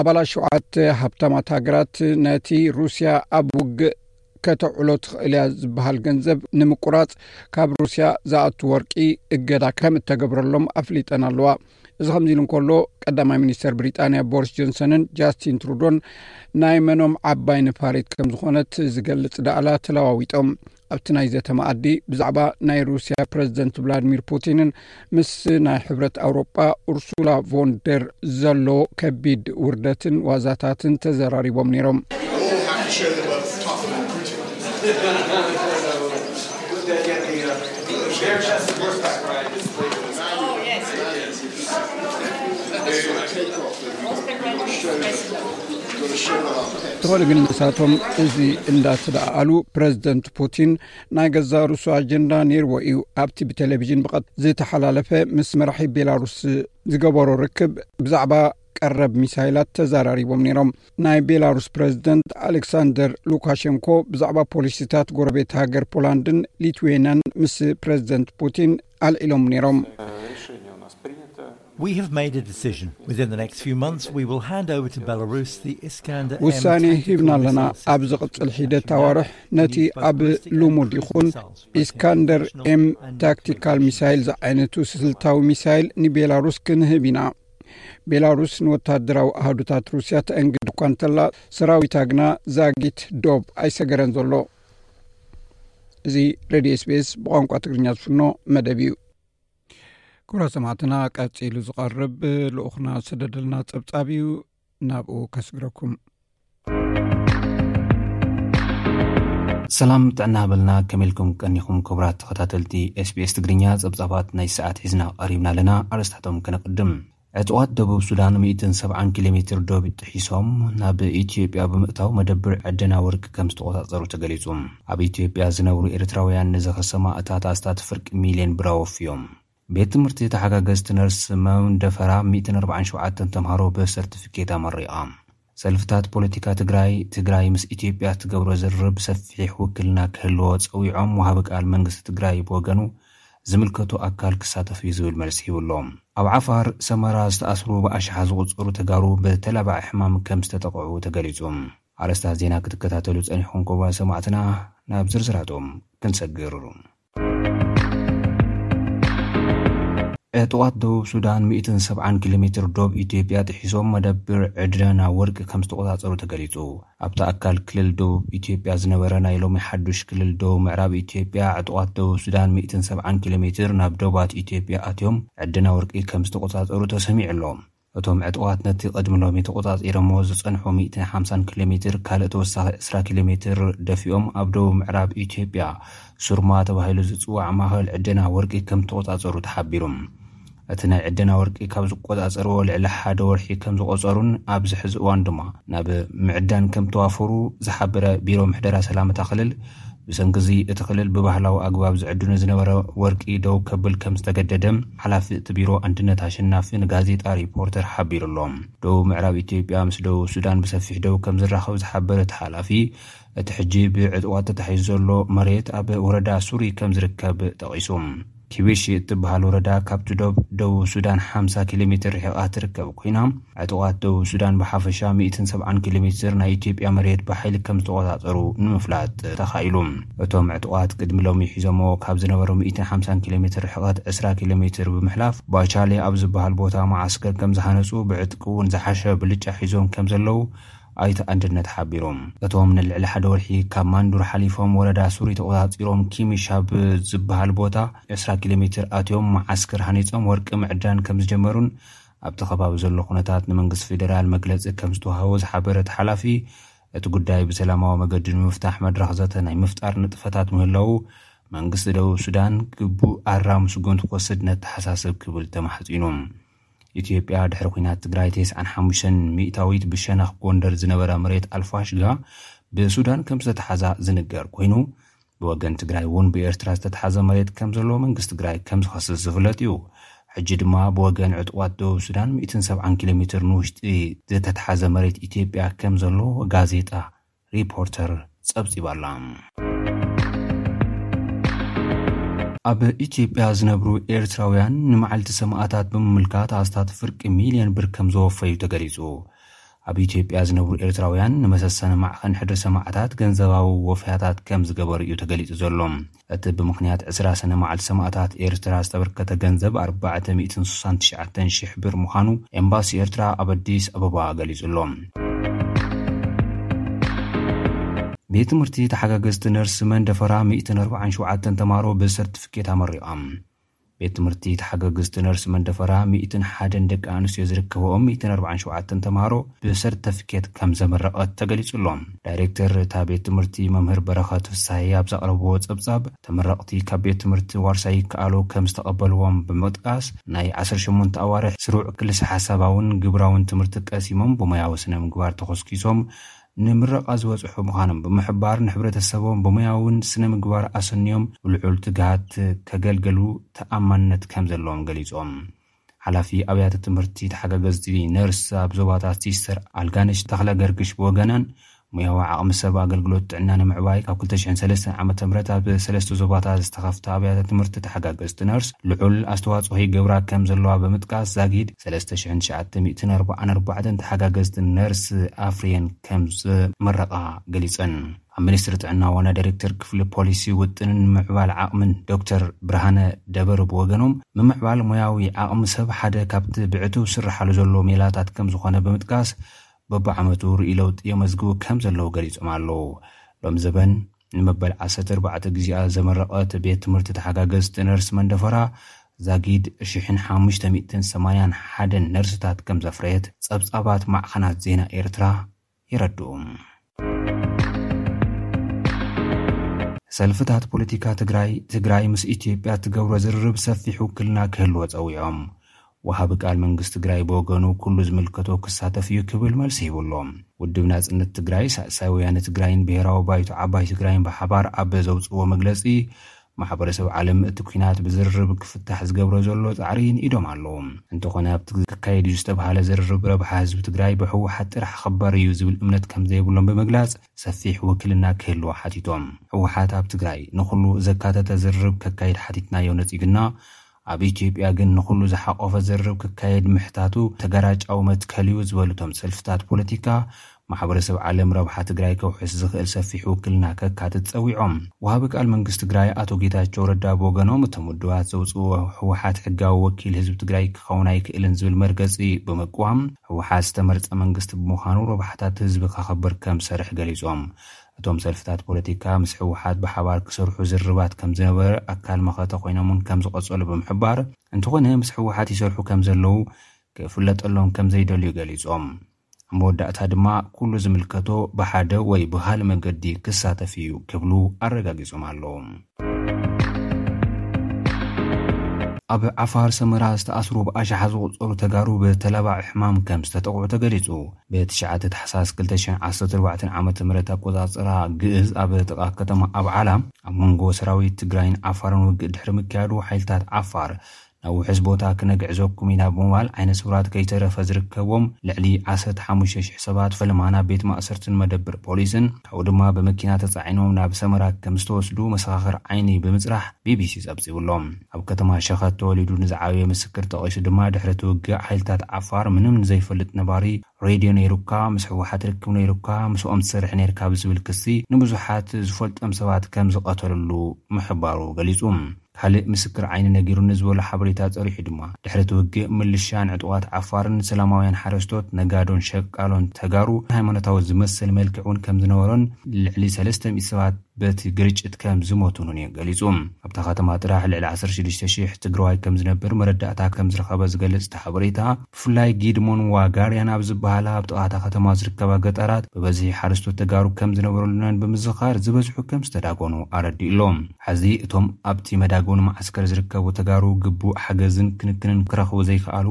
ኣባላት ሸውዓተ ሃብታማት ሃገራት ነቲ ሩስያ ኣብ ውግእ ከተውዕሎ ትኽእል እያ ዝበሃል ገንዘብ ንምቁራጽ ካብ ሩስያ ዝኣቱ ወርቂ እገዳ ከም እተገብረሎም ኣፍሊጠን ኣለዋ እዚ ከምዚ ኢሉ እንከሎ ቀዳማይ ሚኒስተር ብሪጣንያ ቦሪስ ጆንሰንን ጃስቲን ትሩዶን ናይ መኖም ዓባይ ንፋሪት ከም ዝኾነት ዝገልጽ ዳእላ ተለዋዊጦም ኣብቲ ናይ ዘተ መኣዲ ብዛዕባ ናይ ሩስያ ፕረዚደንት ቭላድሚር ፑቲንን ምስ ናይ ሕብረት ኣውሮጳ ኡርሱላ ቮንደር ዘሎ ከቢድ ውርደትን ዋዛታትን ተዘራሪቦም ነይሮም እንተኾነ ግን ንሳቶም እዚ እንዳተደኣኣሉ ፕረዚደንት ፑቲን ናይ ገዛ ሩሱ ኣጀንዳ ነይርዎ እዩ ኣብቲ ብቴሌቭዥን ብቐ ዝተሓላለፈ ምስ መራሒ ቤላሩስ ዝገበሮ ርክብ ብዛዕባ ቀረብ ሚሳይላት ተዘራሪቦም ነይሮም ናይ ቤላሩስ ፕረዚደንት ኣሌክሳንደር ሉካሸንኮ ብዛዕባ ፖሊሲታት ጎረቤት ሃገር ፖላንድን ሊትዌንያን ምስ ፕረዚደንት ፑቲን ኣልዒሎም ነይሮም። ውሳኔ ሂብና ኣለና፣ ኣብ ዝቕጽል ሒደት ኣዋርሕ ነቲ ኣብ ልሙድ ይኹን ኢስካንደር ኤም ታክቲካል ሚሳይል ዝዓይነቱ ስልታዊ ሚሳይል ንቤላሩስ ክንህብ ኢና። ቤላሩስ ንወተሃደራዊ ኣሃዱታት ሩስያ ተእንግድ እኳ እንተላ፣ ሰራዊታ ግና ዛጊት ዶብ ኣይሰገረን ዘሎ። እዚ ሬድዮ ስፔስ ብቋንቋ ትግርኛ ዝፍኖ መደብ እዩ ኩብራ ሰማዕትና ቀፂሉ ዝቐርብ ልኡኹና ዝሰደደልና ፀብፃብ እዩ ናብኡ ከስግረኩም ሰላም ጥዕና በልና ከመልኩም ቀኒኹም ክብራት ተኸታተልቲ ስቤስ ትግርኛ ፀብፃባት ናይ ሰዓት ሒዝና ቐሪብና ኣለና ኣርስታቶም ከነቅድም ዕጡቓት ደቡብ ሱዳን ሚእትን ሰብዓን ኪሎ ሜትር ዶብ ጥሒሶም ናብ ኢትዮጵያ ብምእታው መደብር ዕደና ወርቂ ከም ዝተቖጻጸሩ ተገሊጹ። ኣብ ኢትዮጵያ ዝነብሩ ኤርትራውያን ንዝኸሰማ እታ ታስታት ፍርቂ ሚልዮን ብር ኣወፍዮም። ቤት ትምህርቲ ተሓጋገዝቲ ነርስ መምደፈራ ሚእትን ኣርባዓን ሸውዓተን ተምሃሮ ብሰርቲፊኬት ኣመሪቓ። ሰልፍታት ፖለቲካ ትግራይ፣ ትግራይ ምስ ኢትዮጵያ እትገብሮ ዝርርብ ሰፊሕ ውክልና ክህልዎ ፀዊዖም፣ ወሃቢ ቃል መንግስቲ ትግራይ ብወገኑ ዝምልከቶ ኣካል ክሳተፍ እዩ ዝብል መልሲ ሂቡ ኣሎ። ኣብ ዓፋር ሰመራ ዝተኣስሩ ብኣሽሓት ዝቑፀሩ ተጋሩ ብተላባዒ ሕማም ከም ዝተጠቕዑ ተገሊፁ። ኣርእስታት ዜና ክትከታተሉ ፀኒሕኹም ክቡራት ሰማዕትና፣ ናብ ዝርዝራቶም ክንሰግር። ዕጡቓት ደቡብ ሱዳን ሚእትን ሰብዓን ኪሎ ሜትር ዶብ ኢትዮጵያ ጥሒሶም መደብር ዕድና ወርቂ ከም ዝተቖጻጸሩ ተገሊጹ። ኣብታ ኣካል ክልል ደቡብ ኢትዮጵያ ዝነበረ ናይ ሎሚ ሓዱሽ ክልል ደቡብ ምዕራብ ኢትዮጵያ ዕጡቓት ደቡብ ሱዳን ሚእትን ሰብዓን ኪሎ ሜትር ናብ ዶባት ኢትዮጵያ ኣትዮም ዕድና ወርቂ ከም ዝተቖጻጸሩ ተሰሚዑ ኣሎ። እቶም ዕጡቓት ነቲ ቅድሚ ሎሚ ተቖጻጺሮምዎ ዝጸንሑ ሚእትን ሓምሳን ኪሎ ሜትር ካልእ ተወሳኺ ዕስራ ኪሎ ሜትር ደፊኦም ኣብ ደቡብ ምዕራብ ኢትዮጵያ ሱርማ ተባሂሉ ዝጽዋዕ ማእኸል ዕደና ወርቂ ከምዝተቖጻጸሩ ተሓቢሩ። እቲ ናይ ዕደና ወርቂ ካብ ዝቆጻጸርዎ ልዕሊ ሓደ ወርሒ ከምዝቖጸሩን ኣብዚ ሕዚ እዋን ድማ ናብ ምዕዳን ከምተዋፈሩ ዝሓበረ ቢሮ ምሕደራ ሰላም እታ ክልል፣ ብሰንኪ እዚ እቲ ክልል ብባህላዊ ኣግባብ ዝዕድኖ ዝነበረ ወርቂ ደው ከብል ከም ዝተገደደ ሓላፊ እቲ ቢሮ ኣንድነት ኣሸናፊ ንጋዜጣ ሪፖርተር ሓቢሩ ኣሎ። ደቡብ ምዕራብ ኢትዮጵያ ምስ ደቡብ ሱዳን ብሰፊሕ ደው ከም ዝራኸብ ዝሓበረ እቲ ሓላፊ፣ እቲ ሕጂ ብዕጽዋት ተታሒዙ ዘሎ መሬት ኣብ ወረዳ ሱሪ ከም ዝርከብ ጠቒሱ። ኪቢሺ እትበሃል ወረዳ ካብቲ ዶብ ደቡብ ሱዳን ሓምሳ ኪሎ ሜትር ርሒቓ እትርከብ ኰይና፣ ዕጡቓት ደቡብ ሱዳን ብሓፈሻ ሚእትን ሰብዓን ኪሎ ሜትር ናይ ኢትዮጵያ መሬት ብሓይሊ ከም ዝተቖጻጸሩ ንምፍላጥ ተኻኢሉ። እቶም ዕጡቓት ቅድሚ ሎሚ ሒዞምዎ ካብ ዝነበሩ ሚእትን ሓምሳን ኪሎ ሜትር ርሕቐት ዕስራ ኪሎ ሜትር ብምሕላፍ ባቻሌ ኣብ ዝበሃል ቦታ መዓስከር ከም ዝሃነጹ ብዕጥቂ'ውን ዝሓሸ ብልጫ ሒዞም ከም ዘለዉ ኣይተ ኣንድነት ሓቢሮም። እቶም ንልዕሊ ሓደ ወርሒ ካብ ማንዱር ሓሊፎም ወረዳ ሱሪ ተቖፃፂሮም ኪሚሽ ኣብ ዝበሃል ቦታ ዕስራ ኪሎ ሜትር ኣትዮም መዓስከር ሃኒፆም ወርቂ ምዕዳን ከምዝጀመሩን ኣብቲ ከባቢ ዘሎ ኩነታት ንመንግስቲ ፌዴራል መግለፂ ከምዝተውሃቦ ዝሓበረ እቲ ሓላፊ እቲ ጉዳይ ብሰላማዊ መገዲ ንምፍታሕ መድረኽ ዘተ ናይ ምፍጣር ንጥፈታት ምህላዉ መንግስቲ ደቡብ ሱዳን ግቡእ ኣራሚ ስጉምቲ ክወስድ ነተሓሳስብ ክብል ተማሕፂኑ። ኢትዮጵያ ድሕሪ ኲናት ትግራይ ቴስዓን ሓሙሽተን ሚእታዊት ብሸነኽ ጎንደር ዝነበረ መሬት ኣልፋሽጋ ብሱዳን ከም ዝተተሓዛ ዝንገር ኮይኑ ብወገን ትግራይ እውን ብኤርትራ ዝተተሓዘ መሬት ከም ዘሎ መንግስቲ ትግራይ ከም ዝኸስስ ዝፍለጥ እዩ። ሕጂ ድማ ብወገን ዕጡቓት ደቡብ ሱዳን ሚእትን ሰብዓን ኪሎ ሜትር ንውሽጢ ዝተተሓዘ መሬት ኢትዮጵያ ከም ዘሎ ጋዜጣ ሪፖርተር ፀብፂባ'ላ። ኣብ ኢትዮጵያ ዝነብሩ ኤርትራውያን ንመዓልቲ ሰማእታት ብምምልካት ኣስታት ፍርቂ ሚልዮን ብር ከምዘወፈዩ ተገሊፁ። ኣብ ኢትዮጵያ ዝነብሩ ኤርትራውያን ንመሰሰኒ ማዕኸን ሕድሪ ሰማዕታት ገንዘባዊ ወፈያታት ከምዝገበሩ እዩ ተገሊፁ ዘሎ። እቲ ብምኽንያት ዕስራ ሰነ መዓልቲ ሰማእታት ኤርትራ ዝተበርከተ ገንዘብ ኣርባዕተ ሚእትን ስሳን ትሽዓተን ሽሕ ብር ምዃኑ ኤምባሲ ኤርትራ ኣብ ኣዲስ ኣበባ ገሊጹ ኣሎ። ቤት ትምህርቲ ተሓጋገዝቲ ነርሲ መንደፈራ ሚእትን ኣርብዓን ሸውዓተን ተማሃሮ ብሰርትፍኬት ኣመሪቓ። ቤት ትምህርቲ ተሓገግዝቲ ነርስ መንደፈራ ሚእትን ሓደን ደቂ ኣንስትዮ ዝርከበኦም ሚእትን ኣርባዓን ሸውዓተን ተምሃሮ ብሰርተፍኬት ከምዘመረቐት ተገሊፁ ኣሎ። ዳይሬክተር እታ ቤት ትምህርቲ መምህር በረኸት ፍስሃየ ኣብ ዘቕረብዎ ፀብፃብ ተመረቕቲ ካብ ቤት ትምህርቲ ዋርሳይ ይከኣሎ ከምዝተቐበልዎም ብምጥቃስ ናይ ዓሰርተ ሸሞንተ ኣዋርሕ ስሩዕ ክልሰ ሓሳባውን ግብራውን ትምህርቲ ቀሲሞም ብሞያዊ ስነ ምግባር ተኾስኪሶም ንምረቓ ዝበፅሑ ምዃኖም ብምሕባር ንሕብረተሰቦም ብሞያውን ስነ ምግባር ኣሰንዮም ብልዑል ትግሃት ከገልገሉ ተኣማንነት ከምዘለዎም ገሊፆም። ሓላፊ ኣብያተ ትምህርቲ ተሓጋገዝቲ ነርስ ኣብ ዞባታት ሲስተር ኣልጋነሽ ተኽለገርግሽ ብወገናን ሞያዊ ዓቕሚ ሰብ ኣገልግሎት ጥዕና ንምዕባይ ካብ ክልተ ሽሕን ሰለስተን ዓመተ ምህረት ኣብ ሰለስተ ዞባታት ዝተኸፍታ ኣብያተ ትምህርቲ ተሓጋገዝቲ ነርስ ልዑል ኣስተዋፅኦ ይገብራ ከምዘለዋ ብምጥቃስ ዛጊድ ሰለስተ ሽሕን ትሽዓተ ሚእትን ኣርብዓን ኣርባዕተን ተሓጋገዝቲ ነርስ ኣፍርየን ከምዝምረቓ ገሊፀን። ኣብ ሚኒስትሪ ጥዕና ዋና ዳይሬክተር ክፍሊ ፖሊሲ ውጥንን ምምዕባል ዓቕምን ዶክተር ብርሃነ ደበሩ ብወገኖም፣ ምምዕባል ሞያዊ ዓቕሚ ሰብ ሓደ ካብቲ ብዕቱብ ዝስርሓሉ ዘሎ ሜላታት ከምዝኾነ ብምጥቃስ፣ በቢዓመቱ ርኡይ ለውጢ የመዝግቡ ከምዘለዉ ገሊፆም ኣለው። ሎሚ ዘበን፣ ንመበል ዓሰርተ ኣርባዕተ ግዜኣ ዘመረቐት ቤት ትምህርቲ ተሓጋገዝቲ ነርስ መንደፈራ ዛጊድ ሽሕን ሓሙሽተ ሚእትን ሰማንያን ሓደን ነርስታት ከም ዘፍረየት ጸብጻባት ማዕኸናት ዜና ኤርትራ የረድኡ። ሰልፍታት ፖለቲካ ትግራይ፣ ትግራይ ምስ ኢትዮጵያ እትገብሮ ዝርርብ ሰፊሕ ውክልና ክህልዎ ጸዊዖም። ወሃቢ ቃል መንግስቲ ትግራይ ብወገኑ ኩሉ ዝምልከቶ ክሳተፍ እዩ ክብል መልሲ ሂቡ ኣሎ። ውድብ ናፅነት ትግራይ፣ ሳልሳይ ወያነ ትግራይን ብሄራዊ ባይቶ ዓባይ ትግራይን ብሓባር ኣብ ዘውፅእዎ መግለፂ ማሕበረሰብ ዓለም እቲ ኲናት ብዝርርብ ክፍታሕ ዝገብሮ ዘሎ ፃዕሪ ይንኢዶም ኣለው። እንተኾነ ኣብቲ ክካየድ እዩ ዝተብሃለ ዝርርብ ረብሓ ህዝቢ ትግራይ ብህወሓት ጥራሕ ክኽበር እዩ ዝብል እምነት ከምዘይብሎም ብምግላፅ ሰፊሕ ውክልና ክህልዎ ሓቲቶም። ህወሓት ኣብ ትግራይ ንኹሉ ዘካተተ ዝርርብ ከካይድ ሓቲትናዮ ነፂጉና ኣብ ኢትዮጵያ ግን ንኹሉ ዝሓቖፈ ዝርርብ ክካየድ ምሕታቱ ተገራጫዊ መትከል'ዩ ዝበሉ እቶም ሰልፍታት ፖለቲካ፣ ማሕበረሰብ ዓለም ረብሓ ትግራይ ከውሕስ ዝኽእል ሰፊሕ ውክልና ከካትት ጸዊዖም። ወሃቢ ቃል መንግስቲ ትግራይ ኣቶ ጌታቸው ረዳ ብወገኖም እቶም ውድባት ዘውጽእዎ ህወሓት ሕጋዊ ወኪል ህዝቢ ትግራይ ክኸውን ኣይክእልን ዝብል መርገጺ ብምቅዋም ህወሓት ዝተመርጸ መንግስቲ ብምዃኑ ረብሓታት ህዝቢ ከኸብር ከምዝሰርሕ ገሊጾም። እቶም ሰልፍታት ፖለቲካ ምስ ህወሓት ብሓባር ክሰርሑ ዝርርባት ከምዝነበረ ኣካል መኸተ ኮይኖም እውን ከምዝቐፀሉ ብምሕባር እንተኾነ ምስ ህወሓት ይሰርሑ ከምዘለዉ ክፍለጠሎም ከምዘይደልዩ ገሊፆም። ኣብ መወዳእታ ድማ ኩሉ ዝምልከቶ ብሓደ ወይ ብኻልእ መገዲ ክሳተፍ ኢዩ ክብሉ ኣረጋጊፆም ኣለዉ። ኣብ ዓፋር ሰመራ ዝተኣስሩ ብኣሽሓት ዝቑጸሩ ተጋሩ ብተላባዒ ሕማም ከም ዝተጠቕዑ ተገሊጹ። ብትሽዓተ ታሕሳስ ክልተ ሽሕን ዓሰርተ ኣርባዕተን ዓመተ ምህረት ኣቆጻጽራ ግእዝ ኣብ ጥቓ ከተማ ኣብዓላ ኣብ መንጎ ሰራዊት ትግራይን ዓፋርን ውግእ ድሕሪ ምክያዱ ሓይልታት ዓፋር ናብ ውሑስ ቦታ ክነግዕዘኩም ኢና ብምባል ዓይነ ስውራት ከይተረፈ ዝርከብዎም ልዕሊ ዓሰርተ ሓሙሽተ ሽሕ ሰባት ፈለማ ናብ ቤት ማእሰርትን መደብር ፖሊስን ካብኡ ድማ ብመኪና ተጻዒኖም ናብ ሰመራ ከም ዝተወስዱ መሰኻኽር ዓይኒ ብምጽራሕ ቢቢሲ ጸብጺቡ ኣሎ። ኣብ ከተማ ሸኸት ተወሊዱ ንዝዓበየ ምስክር ጠቒሱ ድማ ድሕሪ እቲ ውግእ ሓይልታት ዓፋር ምንም ንዘይፈልጥ ነባሪ ሬድዮ ነይሩካ፣ ምስ ህወሓት ርክብ ነይሩካ፣ ምስኦም ትሰርሕ ነይርካ ብዝብል ክሲ ንብዙሓት ዝፈልጦም ሰባት ከም ዝቐተልሉ ምሕባሩ ገሊጹ። ካልእ ምስክር ዓይኒ ነጊሩኒ ዝበሎ ሓበሬታ ጸሪሑ ድማ፣ ድሕሪ እቲ ውግእ፣ ምልሻን ዕጡቓት ዓፋርን ሰላማውያን ሓረስቶት፣ ነጋዶን ሸቃሎን ተጋሩ፣ ሃይማኖታዊ ዝመስል መልክዕ እውን ከም ዝነበሮን ልዕሊ ሰለስተ ሚእቲ ሰባት በቲ ግርጭት ከም ዝሞቱንን እዩ ገሊጹ። ኣብታ ከተማ ጥራሕ ልዕሊ ዓሰርተ ሽዱሽተ ሽሕ ትግራዋይ ከም ዝነብር መረዳእታ ከም ዝረኸበ ዝገልጽ እቲ ሓበሬታ፣ ብፍላይ ጊድሞን ዋጋርያን ኣብ ዝበሃላ ኣብ ጥቓ እታ ከተማ ዝርከባ ገጠራት ብበዝሒ ሓረስቶት ተጋሩ ከም ዝነበሩሉነን ብምዝኻር፣ ዝበዝሑ ከም ዝተዳጎኑ ኣረዲኡ'ሎ። ሐዚ እቶም ኣብቲ መዳጎኒ መዓስከር ዝርከቡ ተጋሩ ግቡእ ሓገዝን ክንክንን ክረኽቡ ዘይከኣሉ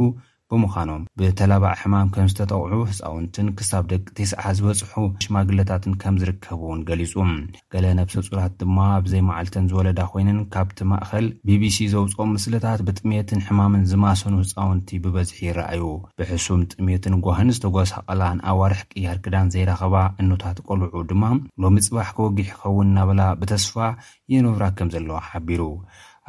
ብምዃኖም ብተላባዒ ሕማም ከምዝተጠቕዑ ህፃውንትን ክሳብ ደቂ ቴስዓ ዝበፅሑ ሽማግለታትን ከምዝርከቡ እውን ገሊፁ። ገለ ነብሰፁራት ድማ ኣብ ዘይመዓልተን ዝወለዳ ኮይነን ካብቲ ማእኸል ቢቢሲ ዘውፅኦ ምስልታት ብጥምየትን ሕማምን ዝማሰኑ ህፃውንቲ ብበዝሒ ይረኣዩ። ብሕሱም ጥምየትን ጓህን ዝተጎሳቐላን ኣዋርሕ ቅያር ክዳን ዘይረኸባ እኖታት ቆልዑ ድማ ሎሚ ፅባሕ ክወግሑ ክኸውን እናበላ ብተስፋ ይነብራ ከም ዘለዋ ሓቢሩ።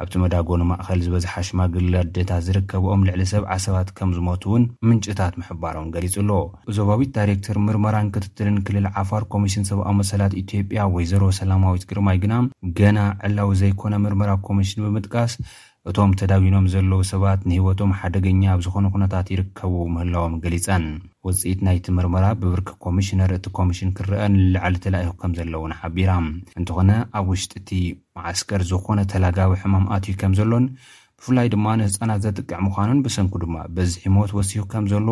ኣብቲ መዳጎኒ ማእኸል ዝበዝሓ ሽማግለ ኣዴታት ዝርከበኦም ልዕሊ ሰብዓ ሰባት ከም ዝሞቱ እውን ምንጭታት ምሕባሮም ገሊፁ ኣሎ። ዞባዊት ዳይሬክተር ምርመራን ክትትልን ክልል ዓፋር ኮሚሽን ሰብኣዊ መሰላት ኢትዮጵያ ወይዘሮ ሰላማዊት ግርማይ ግና ገና ዕላዊ ዘይኮነ ምርመራ ኮሚሽን ብምጥቃስ እቶም ተዳጒኖም ዘለዉ ሰባት ንህይወቶም ሓደገኛ ኣብ ዝኾነ ኩነታት ይርከቡ ምህላዎም ገሊፀን። ውፅኢት ናይቲ ምርመራ ብብርኪ ኮሚሽነር እቲ ኮሚሽን ክረኣ ንላዕሊ ተላኢኹ ከምዘሎ እውን ሓቢራ። እንተኾነ ኣብ ውሽጢ እቲ መዓስከር ዝኾነ ተላጋቢ ሕማም ኣትዩ ከምዘሎን ብፍላይ ድማ ንህፃናት ዘጥቅዕ ምዃኑን ብሰንኩ ድማ በዝሒ ሞት ወሲኹ ከምዘሎ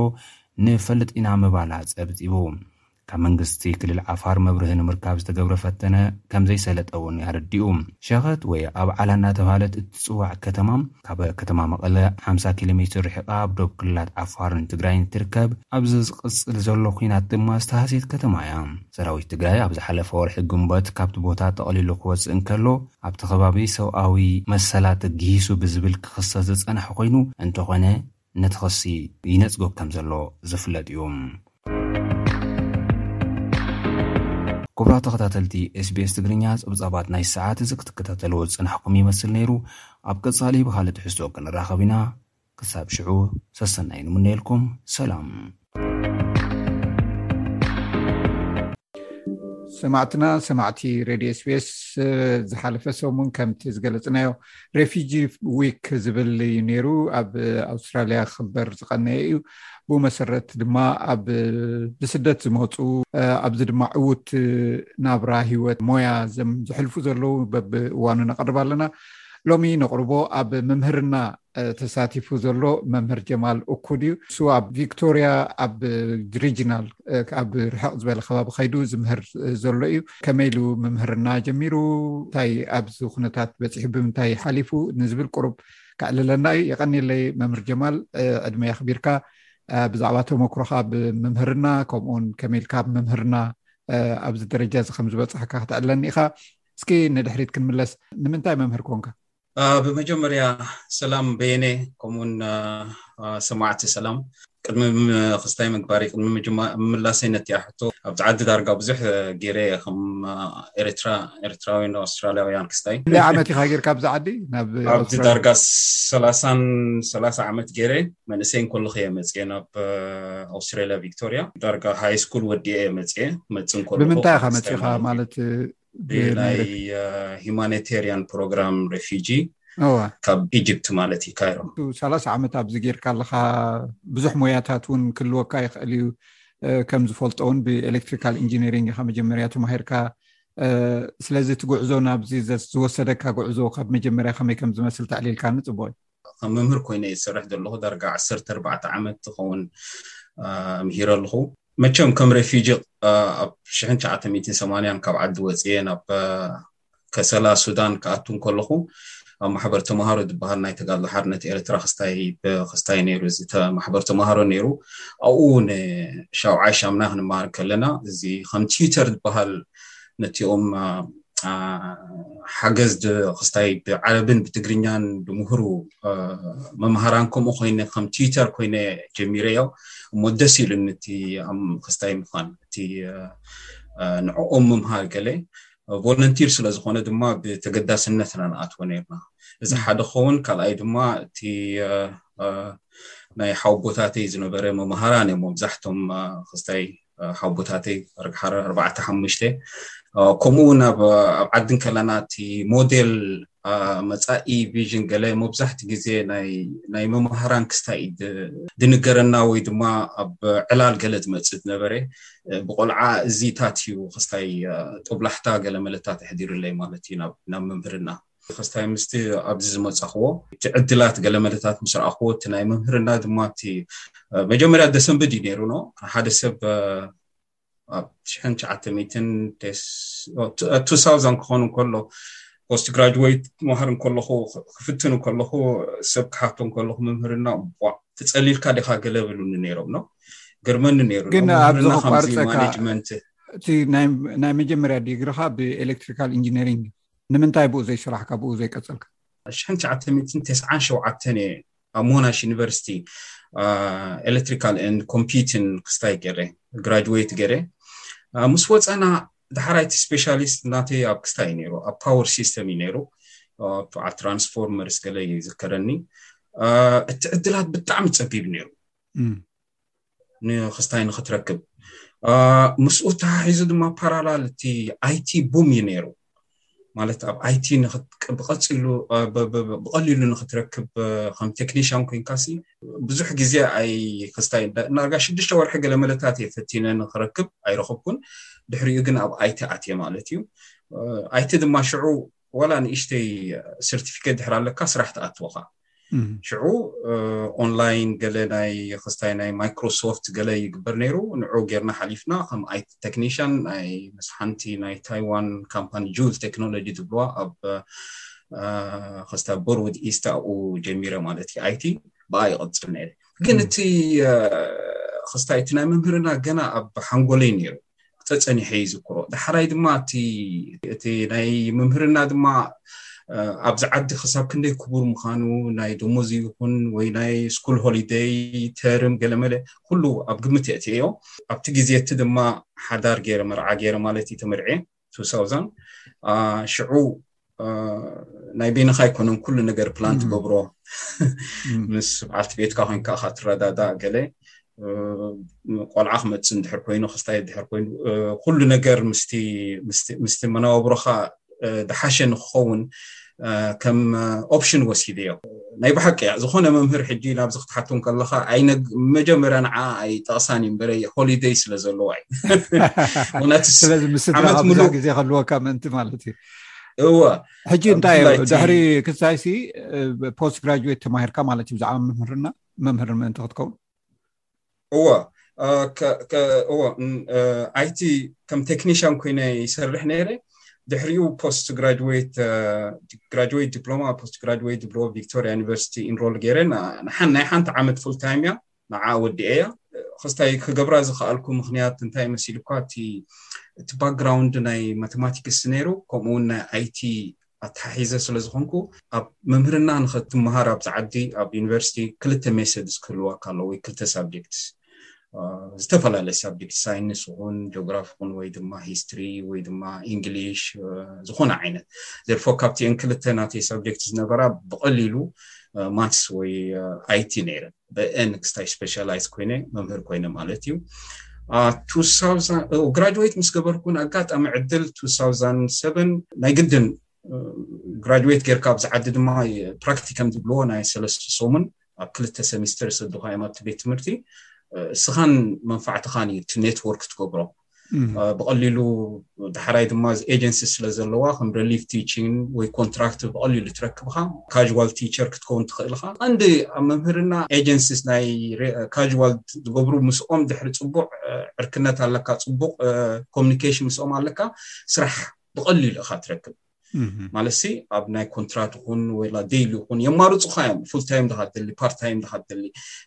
ንፈልጥ ኢና ምባላ ፀብፂቡ። ካብ መንግስቲ ክልል ዓፋር መብርሂ ንምርካብ ዝተገብረ ፈተነ ከም ዘይሰለጠ እውን ኣረዲኡ። ሸኸት ወይ ኣብዓላ እናተብሃለት እትጽዋዕ ከተማ፣ ካብ ከተማ መቐለ ሓምሳ ኪሎ ሜትር ርሒቓ ኣብ ዶብ ክልላት ዓፋርን ትግራይን እትርከብ፣ ኣብዚ ዝቕጽል ዘሎ ኲናት ድማ ዝተሃስየት ከተማ እያ። ሰራዊት ትግራይ ኣብ ዝሓለፈ ወርሒ ግንቦት ካብቲ ቦታ ጠቕሊሉ ክወጽእ እንከሎ፣ ኣብቲ ከባቢ ሰብኣዊ መሰላት ግሂሱ ብዝብል ክኽሰስ ዝጸንሐ ኮይኑ፣ እንተኾነ፣ ነቲ ክሲ ይነጽጎ ከም ዘሎ ዝፍለጥ እዩ። ክቡራት ተኸታተልቲ SBS ትግርኛ ጸብጻባት ናይ ሰዓት እዚ ክትከታተልዎ ዝጸናሕኩም ይመስል ነይሩ። ኣብ ቀጻሊ ብኻልእ ትሕዝቶ ክንራኸብ ኢና። ክሳብ ሽዑ ሰሰናይ ንምነየልኩም። ሰላም። ሰማዕትና ሰማዕቲ ሬድዮ ስቤስ ዝሓለፈ ሰሙን ከምቲ ዝገለፅናዮ ሬፊጂ ዊክ ዝብል እዩ ነይሩ ኣብ ኣውስትራልያ ክክበር ዝቀነየ እዩ ብኡ መሰረት ድማ ኣብ ብስደት ዝመፁ ኣብዚ ድማ ዕዉት ናብራ ሂወት ሞያ ዘም ዝሕልፉ ዘለዉ በብእዋኑ ነቅርብ ኣለና ሎሚ ነቅርቦ ኣብ ምምህርና ተሳቲፉ ዘሎ መምህር ጀማል እኩድ እዩ እሱ ኣብ ቪክቶርያ ኣብ ሪጅናል ኣብ ርሕቕ ዝበለ ከባቢ ከይዱ ዝምህር ዘሎ እዩ ከመይ ኢሉ ምምህርና ጀሚሩ እንታይ ኣብዚ ኩነታት በፂሑ ብምንታይ ሓሊፉ ንዝብል ቅሩብ ክዕልለና እዩ የቀኒለይ መምህር ጀማል ዕድመ ኣኽቢርካ ብዛዕባ ተመክሮካ ብምምህርና ከምኡውን ከመይ ኢልካ ብ ምምህርና ኣብዚ ደረጃ እዚ ከምዝበፅሐካ ክትዕለኒ ኢካ እስኪ ንድሕሪት ክንምለስ ንምንታይ መምህር ኮንካ ብመጀመርያ ሰላም በየነ ከምኡ ውን ሰማዕቲ ሰላም ቅድሚ ክስታይ ምግባሪ ቅድሚ ምምላሰይ ነቲኣ ሕቶ ኣብ ፃዓዲ ዳርጋ ብዙሕ ገይረ እየ ከም ኤርትራ ኤርትራውያን ኣውስትራልያውያን ክስታይ ክንደይ ዓመት ኢካ ጌርካ ኣብዚ ዓዲ ናኣብዚ ዳርጋ ሰላሳን ሰላሳ ዓመት ገይረ መንእሰይ እንከለኩ እየ መፅኤ ናብ ኣውስትራልያ ቪክቶርያ ዳርጋ ሃይ ስኩል ወዲኤ እየ መፅኤ መፅ እንከለኩ ብምንታይ ኢካ መፅኢካ ማለት ብናይ ሂማኒታርያን ፕሮግራም ሬፊጂ ካብ ኢጅፕት ማለት እዩ ካይሮ ሰላሳ ዓመት ኣብዚ ጌርካ ኣለካ ብዙሕ ሞያታት እውን ክልወካ ይኽእል እዩ ከም ዝፈልጦ እውን ብኤሌክትሪካል ኢንጂነሪንግ ኢካ መጀመርያ ተማሂርካ ስለዚ እቲ ጉዕዞ ናብዚ ዝወሰደካ ጉዕዞ ካብ መጀመርያ ከመይ ከም ዝመስል ተዕሊልካ ንፅቡቅ እዩ ከም መምህር ኮይነ እየ ዝሰርሕ ዘለኹ ዳርጋ ዓሰርተ ኣርባዕተ ዓመት ዝኸውን ምሂረ ኣለኹ መቸም ከም ሬፊጂ ኣብ ሽሕን ትሽዓተ ሚእትን ሰማንያን ካብ ዓዲ ወፅየ ናብ ከሰላ ሱዳን ክኣቱ እንከለኹ ኣብ ማሕበር ተምሃሮ ዝበሃል ናይ ተጋድሎ ሓርነት ኤርትራ ክስታይ ብክስታይ ነይሩ እዚ ማሕበር ተምሃሮ ነይሩ ኣብኡ እውን ሻውዓይ ሻምና ክንመሃር ከለና እዚ ከም ቲዩተር ዝበሃል ነቲኦም ሓገዝ ክስታይ ብዓረብን ብትግርኛን ብምሁሩ መምሃራን ከምኡ ኮይነ ከም ትዊተር ኮይነ ጀሚረዮ እሞ ደስ ኢሉኒ እቲ ክስታይ ምኳን እቲ ንዕኦም ምምሃር ገለ ቮለንቲር ስለ ዝኾነ ድማ ብተገዳስነት ኢና ንኣትዎ ነርና እዚ ሓደ ኸውን ካልኣይ ድማ እቲ ናይ ሓውቦታተይ ዝነበረ መምሃራን እዮም መብዛሕቶም ክስታይ ሓውቦታተይ ርግሓረ ኣርባዕተ ሓሙሽተ ከምኡ እውን ኣብ ዓዲ ከለና እቲ ሞዴል መፃኢ ቪዥን ገለ መብዛሕቲ ግዜ ናይ መምሃራን ክስታይ ድንገረና ወይ ድማ ኣብ ዕላል ገለ ዝመፅእ ዝነበረ ብቆልዓ እዚታት እዩ ክስታይ ጦብላሕታ ገለ መለታት ኣሕዲሩለይ ማለት እዩ ናብ ምምህርና ፈርስት ታይም ምስቲ ኣብዚ ዝመጻኽዎ እቲ ዕድላት ገለ መደታት ምስ ረኣኽዎ እቲ ናይ መምህርና ድማ እቲ መጀመርያ ደሰንብድ እዩ ነይሩ ኖ ሓደ ሰብ ኣብ ትሽሐን ትሽዓተ ሚትን ቱሳውዛን ክኾኑ ከሎ ፖስት ግራጅዌት መሃር እንከለኹ ክፍትን እንከለኹ ሰብ ክሓቶ እንከለኹ መምህርና ቧ ትጸሊልካ ዲኻ ገለ ብሉኒ ነይሮም ኖ ግርመኒ ነይሩ ግን ኣብዚ ክቋርፀካ እቲ ናይ መጀመርያ ዲግሪኻ ብኤሌክትሪካል ኢንጂነሪንግ እዩ ንምንታይ ብኡ ዘይሰራሕካ ብኡ ዘይቀጸልካ? ሽሕን ትሽዓተ ሚእትን ተስዓን ሸውዓተን እየ ኣብ ሞናሽ ዩኒቨርሲቲ ኤለክትሪካል ኤንድ ኮምፒቲን ክስታይ ገይረ ግራጅዌት ገይረ ምስ ወፀና ዳሕራይ እቲ ስፔሻሊስት ናተይ ኣብ ክስታይ እዩ ነይሩ ኣብ ፓወር ሲስተም እዩ ነይሩ በዓል ትራንስፎርመርስ ገለ ይዝከረኒ እቲ ዕድላት ብጣዕሚ ፀቢብ ነይሩ ንክስታይ ንክትረክብ ምስኡ ተሓሒዙ ድማ ፓራላል እቲ ኣይቲ ቡም እዩ ነይሩ ማለት ኣብ ኣይቲ ብቀፂሉ ብቀሊሉ ንክትረክብ ከም ቴክኒሽያን ኮንካሲ ብዙሕ ግዜ ኣይ ክስታይ እናርጋ ሽዱሽተ ወርሒ ገለ መለታት እየ ፈቲነ ንክረክብ ኣይረከብኩን ድሕሪኡ ግን ኣብ ኣይቲ ኣትየ ማለት እዩ ኣይቲ ድማ ሽዑ ዋላ ንእሽተይ ሰርቲፊኬት ድሕር ኣለካ ስራሕ ትኣትወኻ ሽዑ ኦንላይን ገለ ናይ ክስታይ ናይ ማይክሮሶፍት ገለ ይግበር ነይሩ ንዑ ጌርና ሓሊፍና ከም ኣይ ቴክኒሽን ናይ ምስ ሓንቲ ናይ ታይዋን ካምፓኒ ጁል ቴክኖሎጂ ትብልዋ ኣብ ክስታ ቦርውድ ኢስት ኣብኡ ጀሚረ ማለት እዩ ኣይቲ ብኣ ይቐፅል ነይረ ግን እቲ ክስታይ እቲ ናይ መምህርና ገና ኣብ ሓንጎለይ ነይሩ ተጸኒሐ ይዝክሮ ዳሕራይ ድማ እቲ እቲ ናይ ምምህርና ድማ ኣብዚ ዓዲ ክሳብ ክንደይ ክቡር ምዃኑ ናይ ደሞዝ ይኹን ወይ ናይ ስኩል ሆሊደይ ተርም ገለመለ ኩሉ ኣብ ግምት የእትየዮ ኣብቲ ግዜ እቲ ድማ ሓዳር ገይረ መርዓ ገይረ ማለት እዩ ተመርዐ 2000 ሽዑ ናይ ቤንኻ ኣይኮነን ኩሉ ነገር ፕላን ትገብሮ ምስ በዓልቲ ቤትካ ኮንካ ካ ትረዳዳእ ገለ ቆልዓ ክመፅእ እንድሕር ኮይኑ ክስታይ ድሕር ኮይኑ ኩሉ ነገር ምስቲ መነባብሮኻ ድሓሸ ንክኸውን ከም ኦፕሽን ወሲደዮ ናይ ብሓቂ እያ ዝኾነ መምህር ሕጂ ናብዚ ክትሓቶም ከለካ መጀመርያ ንዓ ኣይ ጠቕሳን እዩ በረ ሆሊደይ ስለ ዘለዋ እዩ ምክንያቱስለዚ ምስዓመት ምሉ ግዜ ከልወካ ምእንቲ ማለት እዩ እወ ሕጂ እንታይ እዩ ድሕሪ ክሳይሲ ፖስት ግራጅዌት ተማሂርካ ማለት እዩ ብዛዕባ መምህርና መምህር ምእንቲ ክትከውን እወ እወ ኣይቲ ከም ቴክኒሽን ኮይነ ይሰርሕ ነይረ ድሕሪኡ ፖስት ግራጅዌት ግራጅዌት ዲፕሎማ ፖስት ግራጅዌት ድሮ ቪክቶሪያ ዩኒቨርሲቲ ኢንሮል ገይረ ናይ ሓንቲ ዓመት ፉል ታይም እያ ንዓ ወዲኤ እያ ክስታይ ክገብራ ዝክኣልኩ ምክንያት እንታይ መሲልኳ እቲ እቲ ባክግራውንድ ናይ ማቴማቲክስ ነይሩ ከምኡውን ናይ ኣይቲ ኣተሓሒዘ ስለ ዝኾንኩ ኣብ መምህርና ንኸትመሃር ኣብዚ ዓዲ ኣብ ዩኒቨርሲቲ ክልተ ሜሰድስ ክህልዋካ ኣለዎ ወይ ክልተ ሳብጀክትስ ዝተፈላለየ ሳብጀክት ሳይንስ ይኹን ጂኦግራፊ ይኹን ወይ ድማ ሂስትሪ ወይ ድማ እንግሊሽ ዝኾነ ዓይነት ዘርፎ ካብቲአን ክልተ ናተይ ሳብጀክት ዝነበራ ብቐሊሉ ማትስ ወይ ኣይቲ ነይረን ብኤን ክስታይ ስፔሻላይዝ ኮይነ መምህር ኮይነ ማለት እዩ ግራጅዌት ምስ ገበርኩን ኣጋጣሚ ዕድል 2007 ናይ ግድን ግራጅዌት ጌርካ ኣብዚ ዓዲ ድማ ፕራክቲከም ዝብልዎ ናይ ሰለስተ ሰሙን ኣብ ክልተ ሰሚስተር ሰዱካ እዮም ኣብቲ ቤት ትምህርቲ እስኻን መንፋዕትኻን እዩ እቲ ኔትወርክ ትገብሮ ብቐሊሉ ዳሕራይ ድማ እዚ ኤጀንሲ ስለ ዘለዋ ከም ሪሊፍ ቲቺን ወይ ኮንትራክት ብቐሊሉ ትረክብኻ ካዋል ቲቸር ክትከውን ትኽእል ኢኻ ቀንዲ ኣብ መምህርና ኤጀንሲስ ናይ ካዋል ዝገብሩ ምስኦም ድሕሪ ፅቡቅ ዕርክነት ኣለካ ፅቡቅ ኮሚኒኬሽን ምስኦም ኣለካ ስራሕ ብቐሊሉ ኢኻ ትረክብ ማለት ሲ ኣብ ናይ ኮንትራት ይኹን ወላ ደይሊ ይኹን የማርፁኻ እዮም ፉልታይም ድካ ትደሊ ፓርታይም ድካ ትደሊ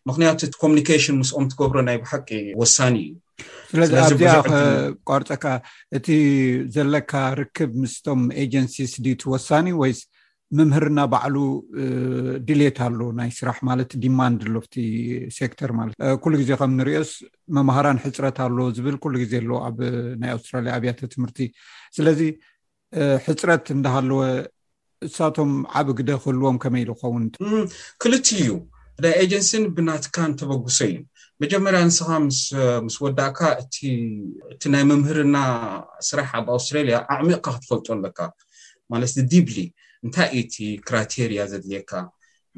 ምክንያቱ እቲ ኮሚኒኬሽን ምስኦም ትገብሮ ናይ ብሓቂ ወሳኒ እዩ ስለዚ ኣብዚኣ ቋርፀካ እቲ ዘለካ ርክብ ምስቶም ኤጀንሲ ስዲቲ ወሳኒ ወይስ ምምህርና ባዕሉ ድሌት ኣሎ ናይ ስራሕ ማለት ዲማንድ ኣሎ ብቲ ሴክተር ማለት ኩሉ ግዜ ከም ንሪኦስ መምሃራን ሕፅረት ኣሎ ዝብል ኩሉ ግዜ ኣሎ ኣብ ናይ ኣውስትራሊያ ኣብያተ ትምህርቲ ስለዚ ሕፅረት እንዳሃለወ እሳቶም ዓብ ግደ ክህልዎም ከመይ ኢሉ ክኸውን ክልቲኡ እዩ ናይ ኤጀንሲን ብናትካን ተበግሶ እዩ መጀመርያ ንስኻ ምስ ወዳእካ እቲ ናይ መምህርና ስራሕ ኣብ ኣውስትራልያ ኣዕሚቕካ ክትፈልጦ ኣለካ ማለት ዲብሊ እንታይ እቲ ክራይቴርያ ዘድልየካ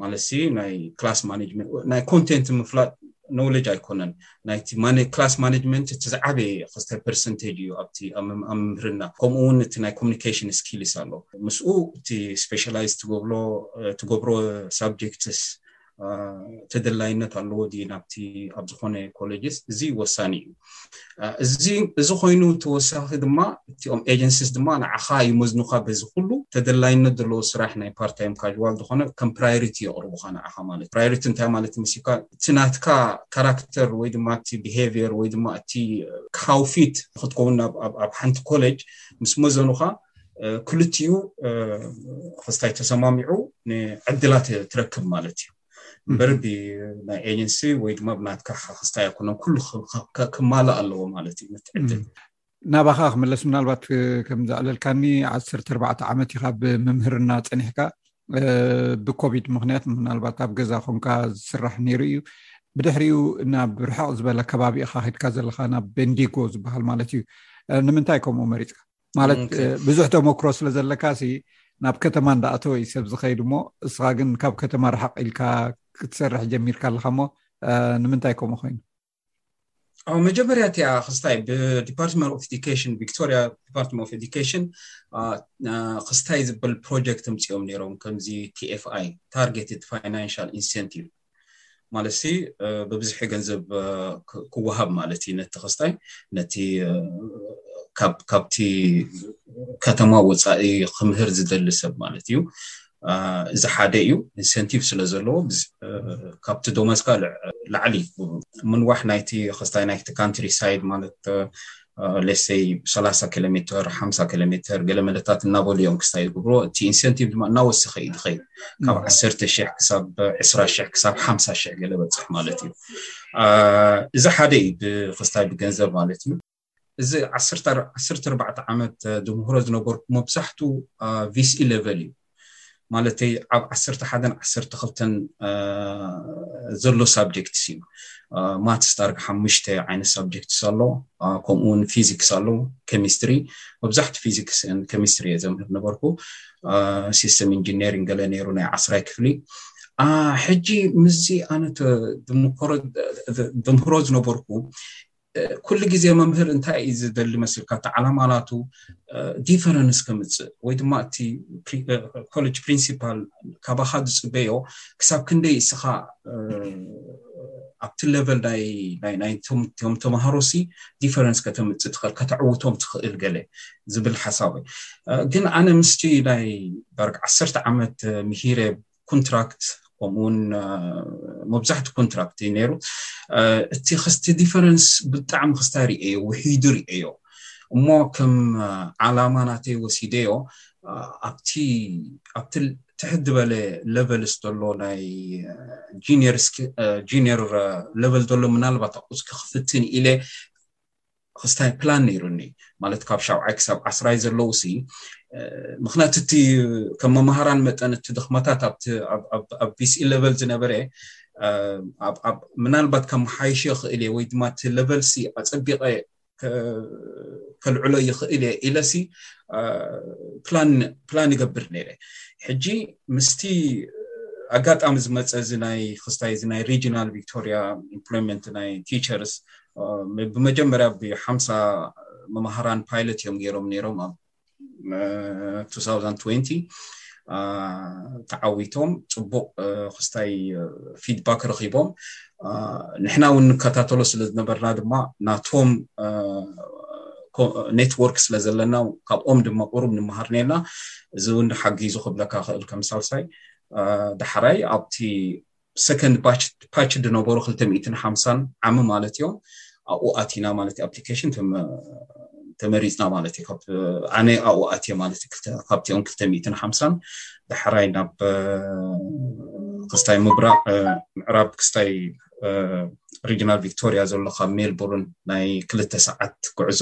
ማለት ሲ ናይ ክላስ ማነጅመንት ናይ ኮንቴንት ምፍላጥ ኖውሌጅ ኣይኮነን ናይቲ ክላስ ማነጅመንት እቲ ዝዓበየ ክስተ ፐርሰንቴጅ እዩ ኣብቲ ኣብ ምምህርና ከምኡ እውን እቲ ናይ ኮሚኒኬሽን ስኪልስ ኣሎ ምስኡ እቲ ስፔሻላይዝ ትገብሎ ትገብሮ ሳብጀክትስ ተደላይነት ኣለዎ ድዩ ናብቲ ኣብ ዝኾነ ኮሌጅስ እዚ ወሳኒ እዩ እዚ ኮይኑ ተወሳኺ ድማ እቲኦም ኤጀንሲስ ድማ ንዓኻ ይመዝኑኻ በዚ ኩሉ ተደላይነት ዘለዎ ስራሕ ናይ ፓርታይም ካዋል ዝኾነ ከም ፕራዮሪቲ የቕርቡኻ ንዓኻ ማለት ፕራዮሪቲ እንታይ ማለት መሲካ እቲ ናትካ ካራክተር ወይ ድማ እቲ ብሄቪየር ወይ ድማ እቲ ካውፊት ክትከውን ኣብ ሓንቲ ኮሌጅ ምስ መዘኑኻ ክልትኡ ክስታይ ተሰማሚዑ ንዕድላት ትረክብ ማለት እዩ እምበር ብናይ ኤጀንሲ ወይ ድማ ብናትካ ክስታ ይኮነ ኩሉ ክማላእ ኣለዎ ማለት እዩ ትዕድል ናባኻ ክመለስ ምናልባት ከም ዝኣለልካኒ ዓሰርተ ኣርባዕተ ዓመት ኢካ ብምምህርና ፀኒሕካ ብኮቪድ ምክንያት ምናልባት ኣብ ገዛ ኮንካ ዝስራሕ ነይሩ እዩ ብድሕሪኡ ናብ ርሕቅ ዝበለ ከባቢ ኢካ ከድካ ዘለካ ናብ ቤንዲጎ ዝበሃል ማለት እዩ ንምንታይ ከምኡ መሪፅካ ማለት ብዙሕ ተመክሮ ስለ ዘለካ ሲ ናብ ከተማ እንዳኣተወ ዩ ሰብ ዝከይድ እሞ እስኻ ግን ካብ ከተማ ርሓቅ ኢልካ ክትሰርሕ ጀሚርካ ኣለካ እሞ ንምንታይ ከምኡ ኮይኑ ኣብ መጀመርያ እቲኣ ክስታይ ብዲፓርትመንት ኦፍ ኤዲኬሽን ቪክቶርያ ዲፓርትመንት ኦፍ ኤዲኬሽን ክስታይ ዝበል ፕሮጀክት ምፅኦም ነይሮም ከምዚ ቲኤፍኣይ ታርጌትድ ፋይናንሽል ኢንሰንቲቭ ማለት ሲ ብብዝሒ ገንዘብ ክወሃብ ማለት እዩ ነቲ ክስታይ ነቲ ካብቲ ከተማ ወፃኢ ክምህር ዝደሊ ሰብ ማለት እዩ እዚ ሓደ እዩ ኢንሰንቲቭ ስለ ዘለዎ ካብቲ ዶመዝካ ላዕሊ ምንዋሕ ናይቲ ክስታይ ናይቲ ካንትሪ ሳይድ ማለት ሌሰይ ሰላሳ ኪሎ ሜተር ሓምሳ ኪሎ ሜተር ገለ መለታት እናበሉ እዮም ክስታይ ዝገብሮ እቲ ኢንሰንቲቭ ድማ እናወሰኸ እዩ ዝኸይድ ካብ ዓሰርተ ሽሕ ክሳብ ዕስራ ሽሕ ክሳብ ሓምሳ ሽሕ ገለ በፅሕ ማለት እዩ እዚ ሓደ እዩ ብክስታይ ብገንዘብ ማለት እዩ እዚ ዓሰርተ ኣርባዕተ ዓመት ድምህሮ ዝነበርኩ መብዛሕቱ ቪስ ኢለቨል እዩ ማለተይ ኣብ ዓሰርተ ሓደን ዓሰርተ ክልተን ዘሎ ሳብጀክትስ እዩ ማትስ ዳርጋ ሓሙሽተ ዓይነት ሳብጀክትስ ኣሎ ከምኡ እውን ፊዚክስ ኣሎ ኬሚስትሪ መብዛሕቲ ፊዚክስ ኬሚስትሪ እየ ዘምህር ነበርኩ ሲስተም ኢንጂነሪንግ ገለ ነይሩ ናይ ዓስራይ ክፍሊ ሕጂ ምስዚ ኣነ ተምህሮ ዝነበርኩ ኩሉ ግዜ መምህር እንታይ እዩ ዝደሊ መስልካ እቲ ዓላማ ናቱ ዲፈረንስ ከምፅእ ወይ ድማ እቲ ኮሌጅ ፕሪንሲፓል ካባኻ ዝፅበዮ ክሳብ ክንደይ እስኻ ኣብቲ ሌቨል ናይቶም ተምሃሮ ሲ ዲፈረንስ ከተምፅእ ትኽእል ከተዕውቶም ትኽእል ገለ ዝብል ሓሳብ ግን ኣነ ምስቲ ናይ ዳርግ ዓሰርተ ዓመት ምሂረ ኮንትራክት ከምኡውን መብዛሕቲ ኮንትራክት እዩ ነይሩ እቲ ክስቲ ዲፈረንስ ብጣዕሚ ክስታ ርእዮ ውሒዱ ርእዮ እሞ ከም ዓላማ ናተይ ወሲደዮ ኣብቲ ኣብቲ ትሕት ዝበለ ለቨልስ ዘሎ ናይ ጂኒር ጂኒር ለቨል ዘሎ ምናልባት ኣቁፅኪ ክፍትን ኢለ ክስታይ ፕላን ነይሩኒ ማለት ካብ ሻብዓይ ክሳብ ዓስራይ ዘለዉ ሲ ምክንያቱ እቲ ከም መምሃራን መጠን እቲ ድኽመታት ኣብ ቢስኢ ለቨል ዝነበረ ምናልባት ከም ሓይሸ ይኽእል እየ ወይ ድማ እቲ ለቨልሲ ኣፀቢቐ ከልዕሎ ይኽእል እየ ኢለሲ ፕላን ይገብር ነይረ ሕጂ ምስቲ ኣጋጣሚ ዝመፀ እዚ ናይ ክስታይ እዚ ናይ ሪጂናል ቪክቶሪያ ኢምፕሎይመንት ናይ ቲቸርስ ብመጀመርያ ብ ሓምሳ መማህራን ፓይለት እዮም ገይሮም ነይሮም ኣብ ቱ ሳውዛንድ ትወንቲ ተዓዊቶም ፅቡቅ ክስታይ ፊድባክ ረኪቦም ንሕና እውን ንከታተሎ ስለ ዝነበርና ድማ ናቶም ኔትወርክ ስለ ዘለና ካብኦም ድማ ቁሩብ ንምሃር ነርና እዚ እውን ሓጊዙ ክብለካ ክእል ከም ሳልሳይ ዳሕራይ ኣብቲ ሰከንድ ባች ዝነበሩ ክልተ ሚእትን ሓምሳን ዓሚ ማለት እዮም ኣብኡ ኣቲና ማለት እዩ ኣፕሊኬሽን ተመሪፅና ማለት እዩ ኣነ ኣብኡ ኣትየ ማለት እዩ ካብቲኦም ክልተ ሚእትን ሓምሳን ዳሕራይ ናብ ክስታይ ምብራቅ ምዕራብ ክስታይ ሪጅናል ቪክቶሪያ ዘሎ ካብ ሜልቡርን ናይ ክልተ ሰዓት ጉዕዞ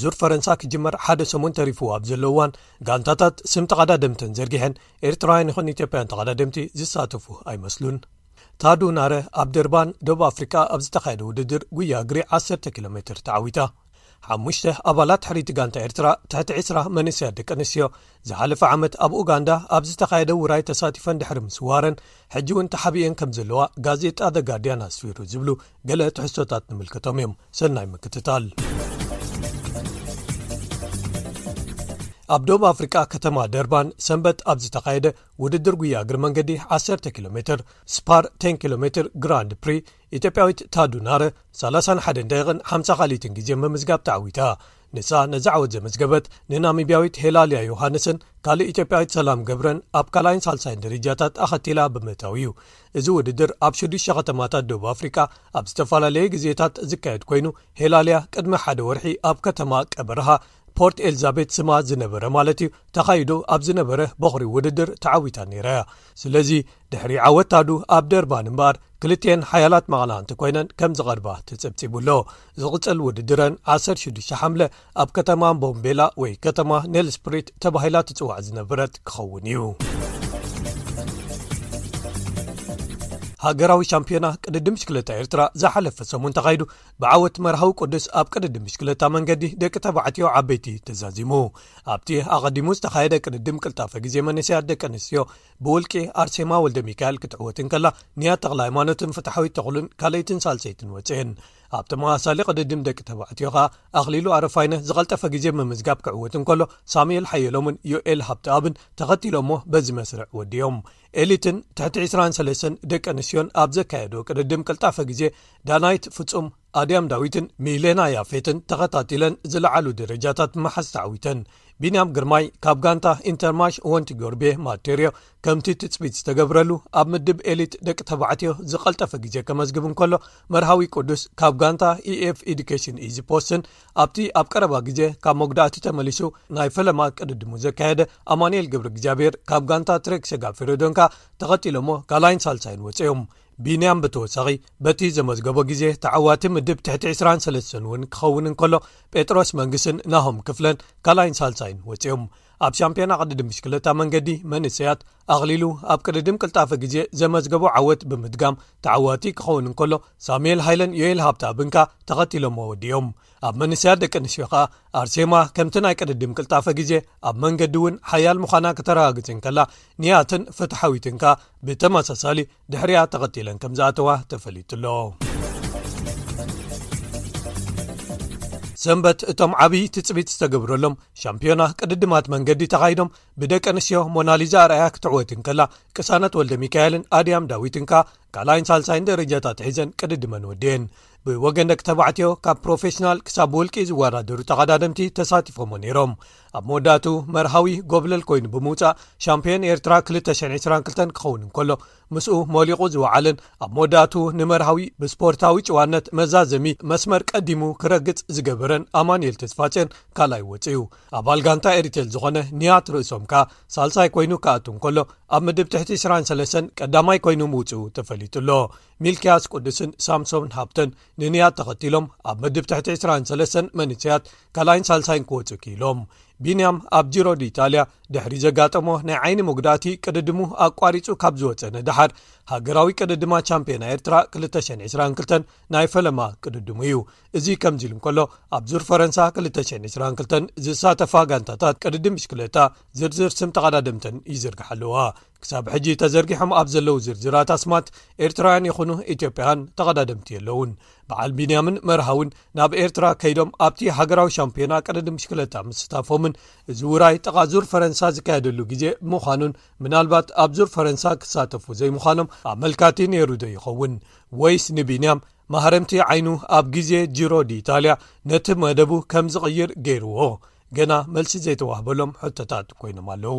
ዙር ፈረንሳ ክጅመር ሓደ ሰሙን ተሪፉዎ ኣብ ዘሎ እዋን ጋንታታት ስም ተቐዳደምተን ዘርጊሐን ኤርትራውያን ይኹን ኢትዮጵያን ተቐዳደምቲ ዝሳተፉ ኣይመስሉን ታዱ ናረ ኣብ ደርባን ደብ ኣፍሪቃ ኣብ ዝተኻየደ ውድድር ጉያ እግሪ 1ሰ ኪሎ ሜትር ተዓዊታ ሓሙሽተ ኣባላት ሕሪቲ ጋንታ ኤርትራ ትሕቲ ዕስራ መንስያት ደቂ ኣንስትዮ ዝሓለፈ ዓመት ኣብ ኡጋንዳ ኣብ ዝተኻየደ ውራይ ተሳቲፈን ድሕሪ ምስዋረን ሕጂ እውን ተሓቢኤን ከም ዘለዋ ጋዜጣ ዘጋርድያን ኣስፊሩ ዝብሉ ገለ ትሕዝቶታት ንምልከቶም እዮም ሰናይ ምክትታል ኣብ ዶብ ኣፍሪቃ ከተማ ደርባን ሰንበት ኣብ ዝተኻየደ ውድድር ጉያ እግሪ መንገዲ 1ሰ ኪሎ ሜትር ስፓር 10 ኪሎ ሜትር ግራንድ ፕሪ ኢትዮጵያዊት ታዱናረ 31 ደቂቕን ሓ ካልኢትን ግዜ ምምዝጋብ ተዓዊታ ንሳ ነዚ ዓወት ዘመዝገበት ንናሚብያዊት ሄላልያ ዮሃንስን ካልእ ኢትዮጵያዊት ሰላም ገብረን ኣብ ካልኣይን ሳልሳይን ደረጃታት ኣኸቲላ ብምእታው እዩ እዚ ውድድር ኣብ ሽዱሽተ ከተማታት ደቡብ ኣፍሪቃ ኣብ ዝተፈላለየ ግዜታት ዝካየድ ኮይኑ ሄላልያ ቅድሚ ሓደ ወርሒ ኣብ ከተማ ቀበርሃ ፖርት ኤልዛቤት ስማ ዝነበረ ማለት እዩ ተኻይዶ ኣብ ዝነበረ በኽሪ ውድድር ተዓዊታ ነይራ እያ ስለዚ ድሕሪ ዓወት ታዱ ኣብ ደርባን እምበኣር ክልትኤን ሓያላት መቓላኣንቲ ኮይነን ከም ዝቐርባ ተጸብጺቡ ኣሎ ዝቕጽል ውድድረን 16 ሓምለ ኣብ ከተማ ቦምቤላ ወይ ከተማ ኔልስፕሪት ተባሂላ ትጽዋዕ ዝነበረት ክኸውን እዩ ሃገራዊ ሻምፒዮና ቅድድም ሽክለታ ኤርትራ ዝሓለፈ ሰሙን ተኻይዱ ብዓወት መርሃዊ ቅዱስ ኣብ ቅድድም ሽክለታ መንገዲ ደቂ ተባዕትዮ ዓበይቲ ተዛዚሙ ኣብቲ ኣቐዲሙ ዝተኻየደ ቅድድም ቅልጣፈ ግዜ መንስያት ደቂ ኣንስትዮ ብውልቂ ኣርሴማ ወልደሚካኤል ክትዕወት እንከላ ንያት ተክለሃይማኖትን ፍትሓዊት ተኽሉን ካልኣይትን ሳልሰይትን ወጽኤን ኣብ ተመሳሳሊ ቅድድም ደቂ ተባዕትዮ ከኣ ኣኽሊሉ ኣረፋይነ ዝቐልጠፈ ግዜ ምምዝጋብ ክዕወት እንከሎ ሳሙኤል ሓየሎምን ዮኤል ሃብቲኣብን ተኸቲሎሞ በዚ መስርዕ ወዲዮም ኤሊትን ትሕቲ 23 ደቂ ኣንስትዮን ኣብ ዘካየዶ ቅድድም ቅልጣፈ ግዜ ዳናይት ፍጹም ኣድያም ዳዊትን ሚሌና ያፌትን ተኸታቲለን ዝለዓሉ ደረጃታት ምሓዝ ተዓዊተን ቢንያም ግርማይ ካብ ጋንታ ኢንተርማሽ ወንቲ ጎርቤ ማቴርዮ ከምቲ ትፅቢት ዝተገብረሉ ኣብ ምድብ ኤሊት ደቂ ተባዕትዮ ዝቐልጠፈ ግዜ ከመዝግብ እንከሎ መርሃዊ ቅዱስ ካብ ጋንታ eኤf ኤዱኬሽን ኢዚ ፖስትን ኣብቲ ኣብ ቀረባ ግዜ ካብ መጉዳእቲ ተመሊሱ ናይ ፈለማ ቅድድሙ ዘካየደ ኣማንኤል ግብሪ እግዚኣብሔር ካብ ጋንታ ትሬክ ሰጋ ፌረዶንካ ተኸቲሎሞ ካላይን ሳልሳይን ወፀዮም ቢንያም ብተወሳኺ በቲ ዘመዝገቦ ግዜ ተዓዋቲ ምድብ ትሕቲ 23 እውን ክኸውን እንከሎ ጴጥሮስ መንግስን ናሆም ክፍለን ካልኣይን ሳልሳይን ወፂኦም ኣብ ሻምፒዮና ቅድድም ብሽክለታ መንገዲ መንእሰያት ኣኽሊሉ ኣብ ቅድድም ቅልጣፈ ግዜ ዘመዝገቦ ዓወት ብምድጋም ተዓዋቲ ክኸውን እንከሎ ሳሙኤል ሃይለን ዮኤል ሃብተኣብንካ ተኸቲሎሞ ወዲኦም ኣብ መንስያት ደቂ ኣንስትዮ ከኣ ኣርሴማ ከምቲ ናይ ቅድድም ቅልጣፈ ግዜ ኣብ መንገዲ እውን ሓያል ምዃና ክተረጋግጽ እንከላ ኒያትን ፍትሓዊትን ከኣ ብተመሳሳሊ ድሕሪያ ተኸቲለን ከም ዝኣተዋ ተፈሊጡ ኣሎ ሰንበት እቶም ዓብዪ ትፅቢት ዝተገብረሎም ሻምፒዮና ቅድድማት መንገዲ ተኻይዶም ብደቂ ኣንስትዮ ሞናሊዛ ኣርኣያ ክትዕወት እንከላ ቅሳነት ወልደ ሚካኤልን ኣድያም ዳዊትን ከኣ ካልኣይን ሳልሳይን ደረጃታት ሒዘን ቅድድመን ወድኤን ብወገን ደቂ ተባዕትዮ ካብ ፕሮፌሽናል ክሳብ ውልቂ ዝወዳደሩ ተቐዳደምቲ ተሳቲፎሞ ነይሮም ኣብ መወዳእቱ መርሃዊ ጎብለል ኮይኑ ብምውፃእ ሻምፒዮን ኤርትራ 222 ክኸውን እንከሎ ምስኡ ሞሊቑ ዝወዓለን ኣብ መወዳእቱ ንመርሃዊ ብስፖርታዊ ጭዋነት መዛዘሚ መስመር ቀዲሙ ክረግፅ ዝገበረን ኣማንኤል ተስፋፅዮን ካልይ ወፅ ዩ ኣባል ጋንታ ኤሪቴል ዝኾነ ንያት ርእሶም ከኣ ሳልሳይ ኮይኑ ክኣቱ እንከሎ ኣብ ምድብ ትሕቲ 23 ቀዳማይ ኮይኑ ምውፅኡ ተፈሊጡ ኣሎ ሚልክያስ ቅዱስን ሳምሶምን ሃብተን ንንያት ተኸቲሎም ኣብ መድብ ትሕቲ 23 መንሰያት ካልኣይን ሳልሳይን ክወፁ ክኢሎም ቢንያም ኣብ ጅሮዲ ኢጣልያ ድሕሪ ዘጋጠሞ ናይ ዓይኒ መጉዳእቲ ቅድድሙ ኣቋሪፁ ካብ ዝወፀ ንድሓር ሃገራዊ ቅድድማ ቻምፒዮና ኤርትራ 222 ናይ ፈለማ ቅድድሙ እዩ እዚ ከምዚ ኢሉ እንከሎ ኣብ ዙር ፈረንሳ 222 ዝሳተፋ ጋንታታት ቅድድም ብሽክለታ ዝርዝር ስም ተቐዳድምተን ይዝርግሓ ኣለዋ ክሳብ ሕጂ ተዘርጊሖም ኣብ ዘለዉ ዝርዝራት ኣስማት ኤርትራውያን ይኹኑ ኢትዮጵያን ተቐዳደምቲ የለዉን በዓል ቢንያምን መርሃውን ናብ ኤርትራ ከይዶም ኣብቲ ሃገራዊ ሻምፒዮና ቅድዲ ምሽክለታ ምስታፎምን እዚ ውራይ ጠቓ ዙር ፈረንሳ ዝካየደሉ ግዜ ምዃኑን ምናልባት ኣብ ዙር ፈረንሳ ክሳተፉ ዘይምዃኖም ኣመልካቲ ነይሩ ዶ ይኸውን ወይስ ንቢንያም ማህረምቲ ዓይኑ ኣብ ግዜ ጅሮ ዲኢታልያ ነቲ መደቡ ከም ዝቕይር ገይርዎ ገና መልሲ ዘይተዋህበሎም ሕቶታት ኮይኖም ኣለዉ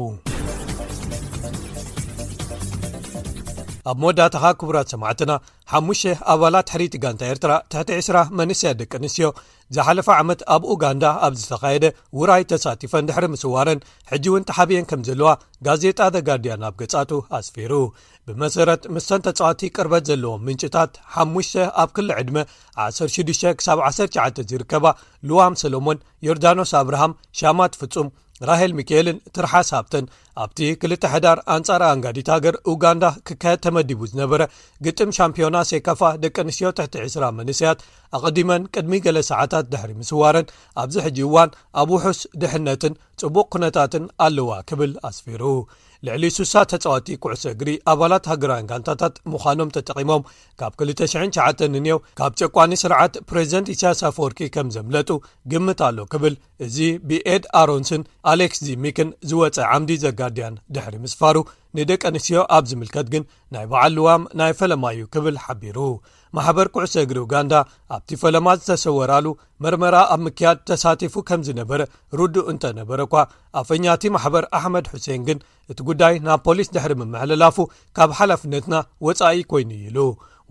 ኣብ መወዳእታኻ ክቡራት ሰማዕትና ሓሙሽተ ኣባላት ሕሪይቲ ጋንታ ኤርትራ ትሕቲ 2ስራ መንስያ ደቂ ኣንስትዮ ዝሓለፈ ዓመት ኣብ ኡጋንዳ ኣብ ዝተኻየደ ውራይ ተሳቲፈን ድሕሪ ምስዋረን ሕጂ እውን ተሓብኤን ከም ዘለዋ ጋዜጣ ዘጋርድያን ኣብ ገጻቱ ኣስፊሩ ብመሰረት ምስተን ተጻዋቲ ቅርበት ዘለዎም ምንጭታት ሓሙሽተ ኣብ ክሊ ዕድመ 16 ክሳብ 19 ዝርከባ ልዋም ሰሎሞን ዮርዳኖስ ኣብርሃም ሻማት ፍጹም ራሄል ሚክኤልን ትርሓስ ሃብተን ኣብቲ ክልተ ሕዳር ኣንጻር ኣንጋዲት ሃገር ኡጋንዳ ክካየድ ተመዲቡ ዝነበረ ግጥም ሻምፒዮና ሴካፋ ደቂ ኣንስትዮ ትሕቲ 20 መንስያት ኣቐዲመን ቅድሚ ገለ ሰዓታት ድሕሪ ምስዋረን ኣብዚ ሕጂ እዋን ኣብ ውሑስ ድሕነትን ጽቡቕ ኩነታትን ኣለዋ ክብል ኣስፊሩ ልዕሊ ሱሳ ተጻወቲ ኩዕሶ እግሪ ኣባላት ሃገራውያን ጋንታታት ምዃኖም ተጠቒሞም ካብ 209 ንንየው ካብ ጨቋኒ ስርዓት ፕሬዚደንት ኢሳያስ ኣፈወርቂ ከም ዘምለጡ ግምት ኣሎ ክብል እዚ ብኤድ ኣሮንስን ኣሌክስ ዚሚክን ዝወፀ ዓምዲ ዘጋድያን ድሕሪ ምስፋሩ ንደቂ ኣንስትዮ ኣብ ዝምልከት ግን ናይ በዓል ልዋም ናይ ፈለማ እዩ ክብል ሓቢሩ ማሕበር ኩዕሶ እግሪ ኡጋንዳ ኣብቲ ፈለማ ዝተሰወራሉ መርመራ ኣብ ምክያድ ተሳቲፉ ከም ዝነበረ ርዱእ እንተ ነበረ እኳ ኣፈኛቲ ማሕበር ኣሕመድ ሑሴን ግን እቲ ጉዳይ ናብ ፖሊስ ድሕሪ ምምሕልላፉ ካብ ሓላፍነትና ወፃኢ ኮይኑ እዩ ኢሉ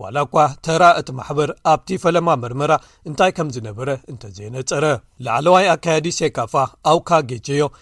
ዋላ እኳ ተራ እቲ ማሕበር ኣብቲ ፈለማ መርመራ እንታይ ከም ዝነበረ እንተዘየነፀረ ላዕለዋይ ኣካያዲ ሴካፋ ኣውካ ጌቸዮ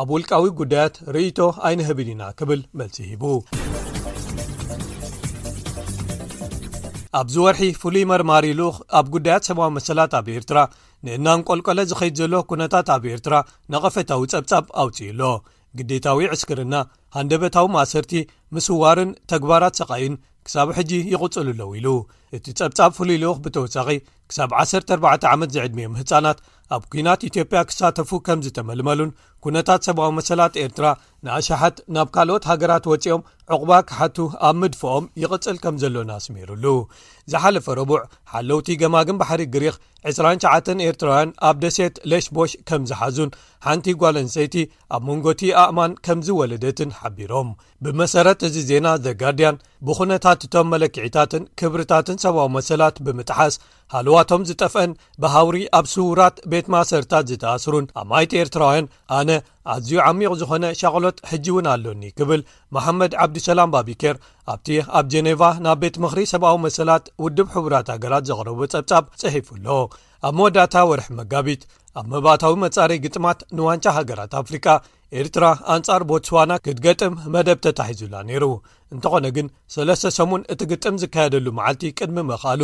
ኣብ ውልቃዊ ጉዳያት ርእይቶ ኣይንህብን ኢና ክብል መልሲ ሂቡ ኣብዚ ወርሒ ፍሉይ መርማሪ ልኡኽ ኣብ ጉዳያት ሰብዊ መሰላት ኣብ ኤርትራ ንእናንቆልቀለ ዝኸይድ ዘሎ ኩነታት ኣብ ኤርትራ ነቐፈታዊ ጸብጻብ ኣውፅኡ ኣሎ ግዴታዊ ዕስክርና ሃንደበታዊ ማእሰርቲ ምስዋርን ተግባራት ሰቓይን ክሳብ ሕጂ ይቕጽሉ ኣለዉ ኢሉ እቲ ጸብጻብ ፍሉይ ልኡኽ ብተወሳኺ ክሳብ 14 ዓመት ዝዕድሚኦም ህፃናት ኣብ ኩናት ኢትዮጵያ ክሳተፉ ከም ዝተመልመሉን ኩነታት ሰብኣዊ መሰላት ኤርትራ ንኣሸሓት ናብ ካልኦት ሃገራት ወፂኦም ዕቑባ ክሓቱ ኣብ ምድፍኦም ይቕፅል ከም ዘሎን ኣስሚሩሉ ዝሓለፈ ረቡዕ ሓለውቲ ገማግም ባሕሪ ግሪኽ 29 ኤርትራውያን ኣብ ደሴት ሌሽቦሽ ከም ዝሓዙን ሓንቲ ጓል ኣንሰይቲ ኣብ መንጎቲ ኣእማን ከም ዝወለደትን ሓቢሮም ብመሰረት እዚ ዜና ዘ ጋርድያን ብዅነታት እቶም መለክዒታትን ክብርታትን ሰብዊ መሰላት ብምጥሓስ ሃልዋቶም ዝጠፍአን ብሃውሪ ኣብ ስውራት ቤት ማእሰርታት ዝተኣስሩን ኣማይት ኤርትራውያን ኣነ ኣዝዩ ዓሚቕ ዝዀነ ሻቕሎት ሕጂ እውን ኣሎኒ ክብል መሓመድ ዓብዱሰላም ባቢኬር ኣብቲ ኣብ ጀኔቫ ናብ ቤት ምኽሪ ሰብኣዊ መሰላት ውድብ ሕቡራት ሃገራት ዘቕረቡ ጸብጻብ ጽሒፉ ኣሎ ኣብ መወዳእታ ወርሒ መጋቢት ኣብ መባእታዊ መጻረይ ግጥማት ንዋንጫ ሃገራት ኣፍሪቃ ኤርትራ ኣንጻር ቦትስዋና ክትገጥም መደብ ተታሒዙላ ነይሩ እንተኾነ ግን ሰለስተ ሰሙን እቲ ግጥም ዝካየደሉ መዓልቲ ቅድሚ መኽኣሉ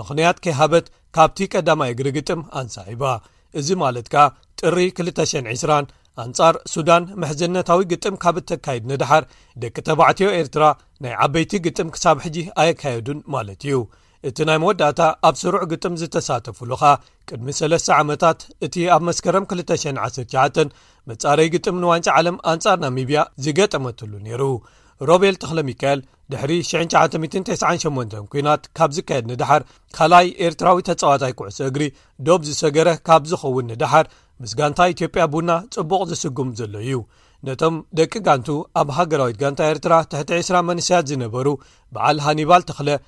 ምኽንያት ከይሃበት ካብቲ ቀዳማይ እግሪ ግጥም ኣንሳሒባ እዚ ማለት ከኣ ጥሪ 220 ኣንጻር ሱዳን ምሕዝነታዊ ግጥም ካብ እተካይድ ንድሓር ደቂ ተባዕትዮ ኤርትራ ናይ ዓበይቲ ግጥም ክሳብ ሕጂ ኣየካየዱን ማለት እዩ እቲ ናይ መወዳእታ ኣብ ስሩዕ ግጥም ዝተሳተፍሉ ኸኣ ቅድሚ ሰለስተ ዓመታት እቲ ኣብ መስከረም 219 መጻረይ ግጥም ንዋንጫ ዓለም ኣንጻር ናሚብያ ዝገጠመትሉ ነይሩ ሮቤል ተክለሚካኤል ድሕሪ 9998 ኩናት ካብ ዝካየድ ንድሓር ካልኣይ ኤርትራዊ ተጻዋታይ ኩዕሶ እግሪ ዶብ ዝሰገረ ካብ ዝኸውን ንድሓር ምስ ጋንታ ኢትዮጵያ ቡና ጽቡቕ ዝስጉም ዘሎ እዩ ነቶም ደቂ ጋንቱ ኣብ ሃገራዊት ጋንታ ኤርትራ ትሕቲ 20 መንስያት ዝነበሩ በዓል ሃኒባል ተኽለ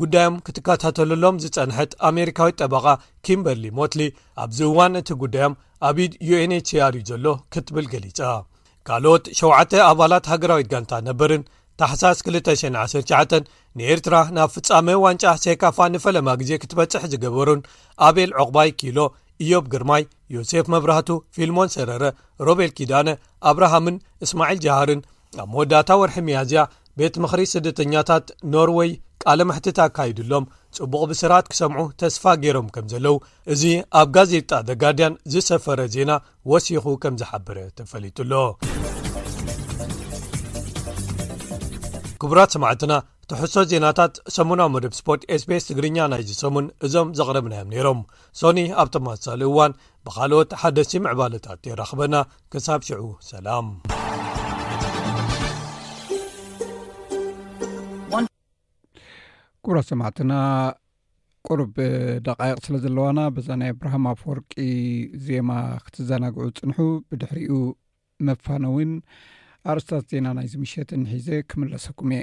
ጉዳዮም ክትከታተልሎም ዝጸንሐት ኣሜሪካዊት ጠበቓ ኪምበርሊ ሞትሊ ኣብዚ እዋን እቲ ጉዳዮም ኣብ ኢድ ዩኤንችኣር እዩ ዘሎ ክትብል ገሊጻ ካልኦት ሸውዓተ ኣባላት ሃገራዊት ጋንታ ነበርን ታሕሳስ 219 ንኤርትራ ናብ ፍጻመ ዋንጫ ሴካፋ ንፈለማ ግዜ ክትበጽሕ ዝገበሩን ኣቤል ዕቑባይ ኪሎ እዮብ ግርማይ ዮሴፍ መብራህቱ ፊልሞን ሰረረ ሮቤል ኪዳነ ኣብርሃምን እስማዒል ጃሃርን ኣብ መወዳእታ ወርሒ መያዝያ ቤት ምኽሪ ስደተኛታት ኖርወይ ቃለ መሕትት ኣካይዱሎም ጽቡቕ ብስራት ክሰምዑ ተስፋ ገይሮም ከም ዘለዉ እዚ ኣብ ጋዜጣ ዘ ጋርድያን ዝሰፈረ ዜና ወሲኹ ከም ዝሓበረ ተፈሊጡ ኣሎ ክቡራት ሰማዕትና ትሕሶ ዜናታት ሰሙናዊ መደብ ስፖርት ስቤስ ትግርኛ ናይ ዝሰሙን እዞም ዘቕረብናዮም ነይሮም ሶኒ ኣብ ተመሳሳሊ እዋን ብካልኦት ሓደሲ ምዕባለታት የራኽበና ክሳብ ሽዑ ሰላም። ኩብራት ሰማዕትና ቅሩብ ደቃይቅ ስለ ዘለዋና በዛ ናይ ኣብርሃም ኣፍወርቂ ዜማ ክትዘናግዑ ፅንሑ ብድሕሪኡ መፋነዊን ኣርስታት ዜና ናይዚ ምሸትን ሒዘ ክምለሰኩም እየ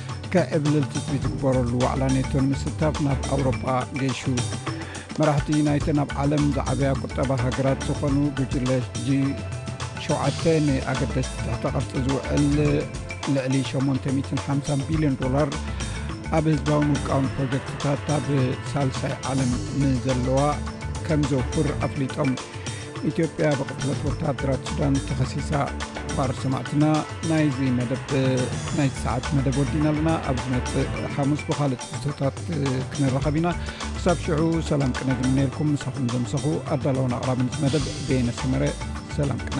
ከዕብልል ትፅቢት ይግበረሉ ዋዕላ ኔቶ ንምስታፍ ናብ ኣውሮጳ ገይሹ መራሕቲ ናይተን ኣብ ዓለም ዝዓበያ ቁጠባ ሃገራት ዝኾኑ ጉጅለ ሸውዓተ ንኣገደስቲ ትሕተ ቅርፂ ዝውዕል ልዕሊ 850 ቢልዮን ዶላር ኣብ ህዝባውን ውልቃውን ፕሮጀክትታት ኣብ ሳልሳይ ዓለም ንዘለዋ ከም ዘውፍር ኣፍሊጦም ኢትዮጵያ ብቕትለት ወተሃደራት ሱዳን ተኸሲሳ ባር ሰማዕትና ናይዚ መደብ ናይ ሰዓት መደብ ወዲና ኣለና ኣብ ዝመፅእ ሓሙስ ብካልእ ፅቶታት ክነረኸብ ኢና ክሳብ ሽዑ ሰላም ቅነ ግንነልኩም ንሳኹም ዘምሰኹ ኣዳላውን ኣቕራብንት መደብ ቤነሰመረ ሰላም ቅነ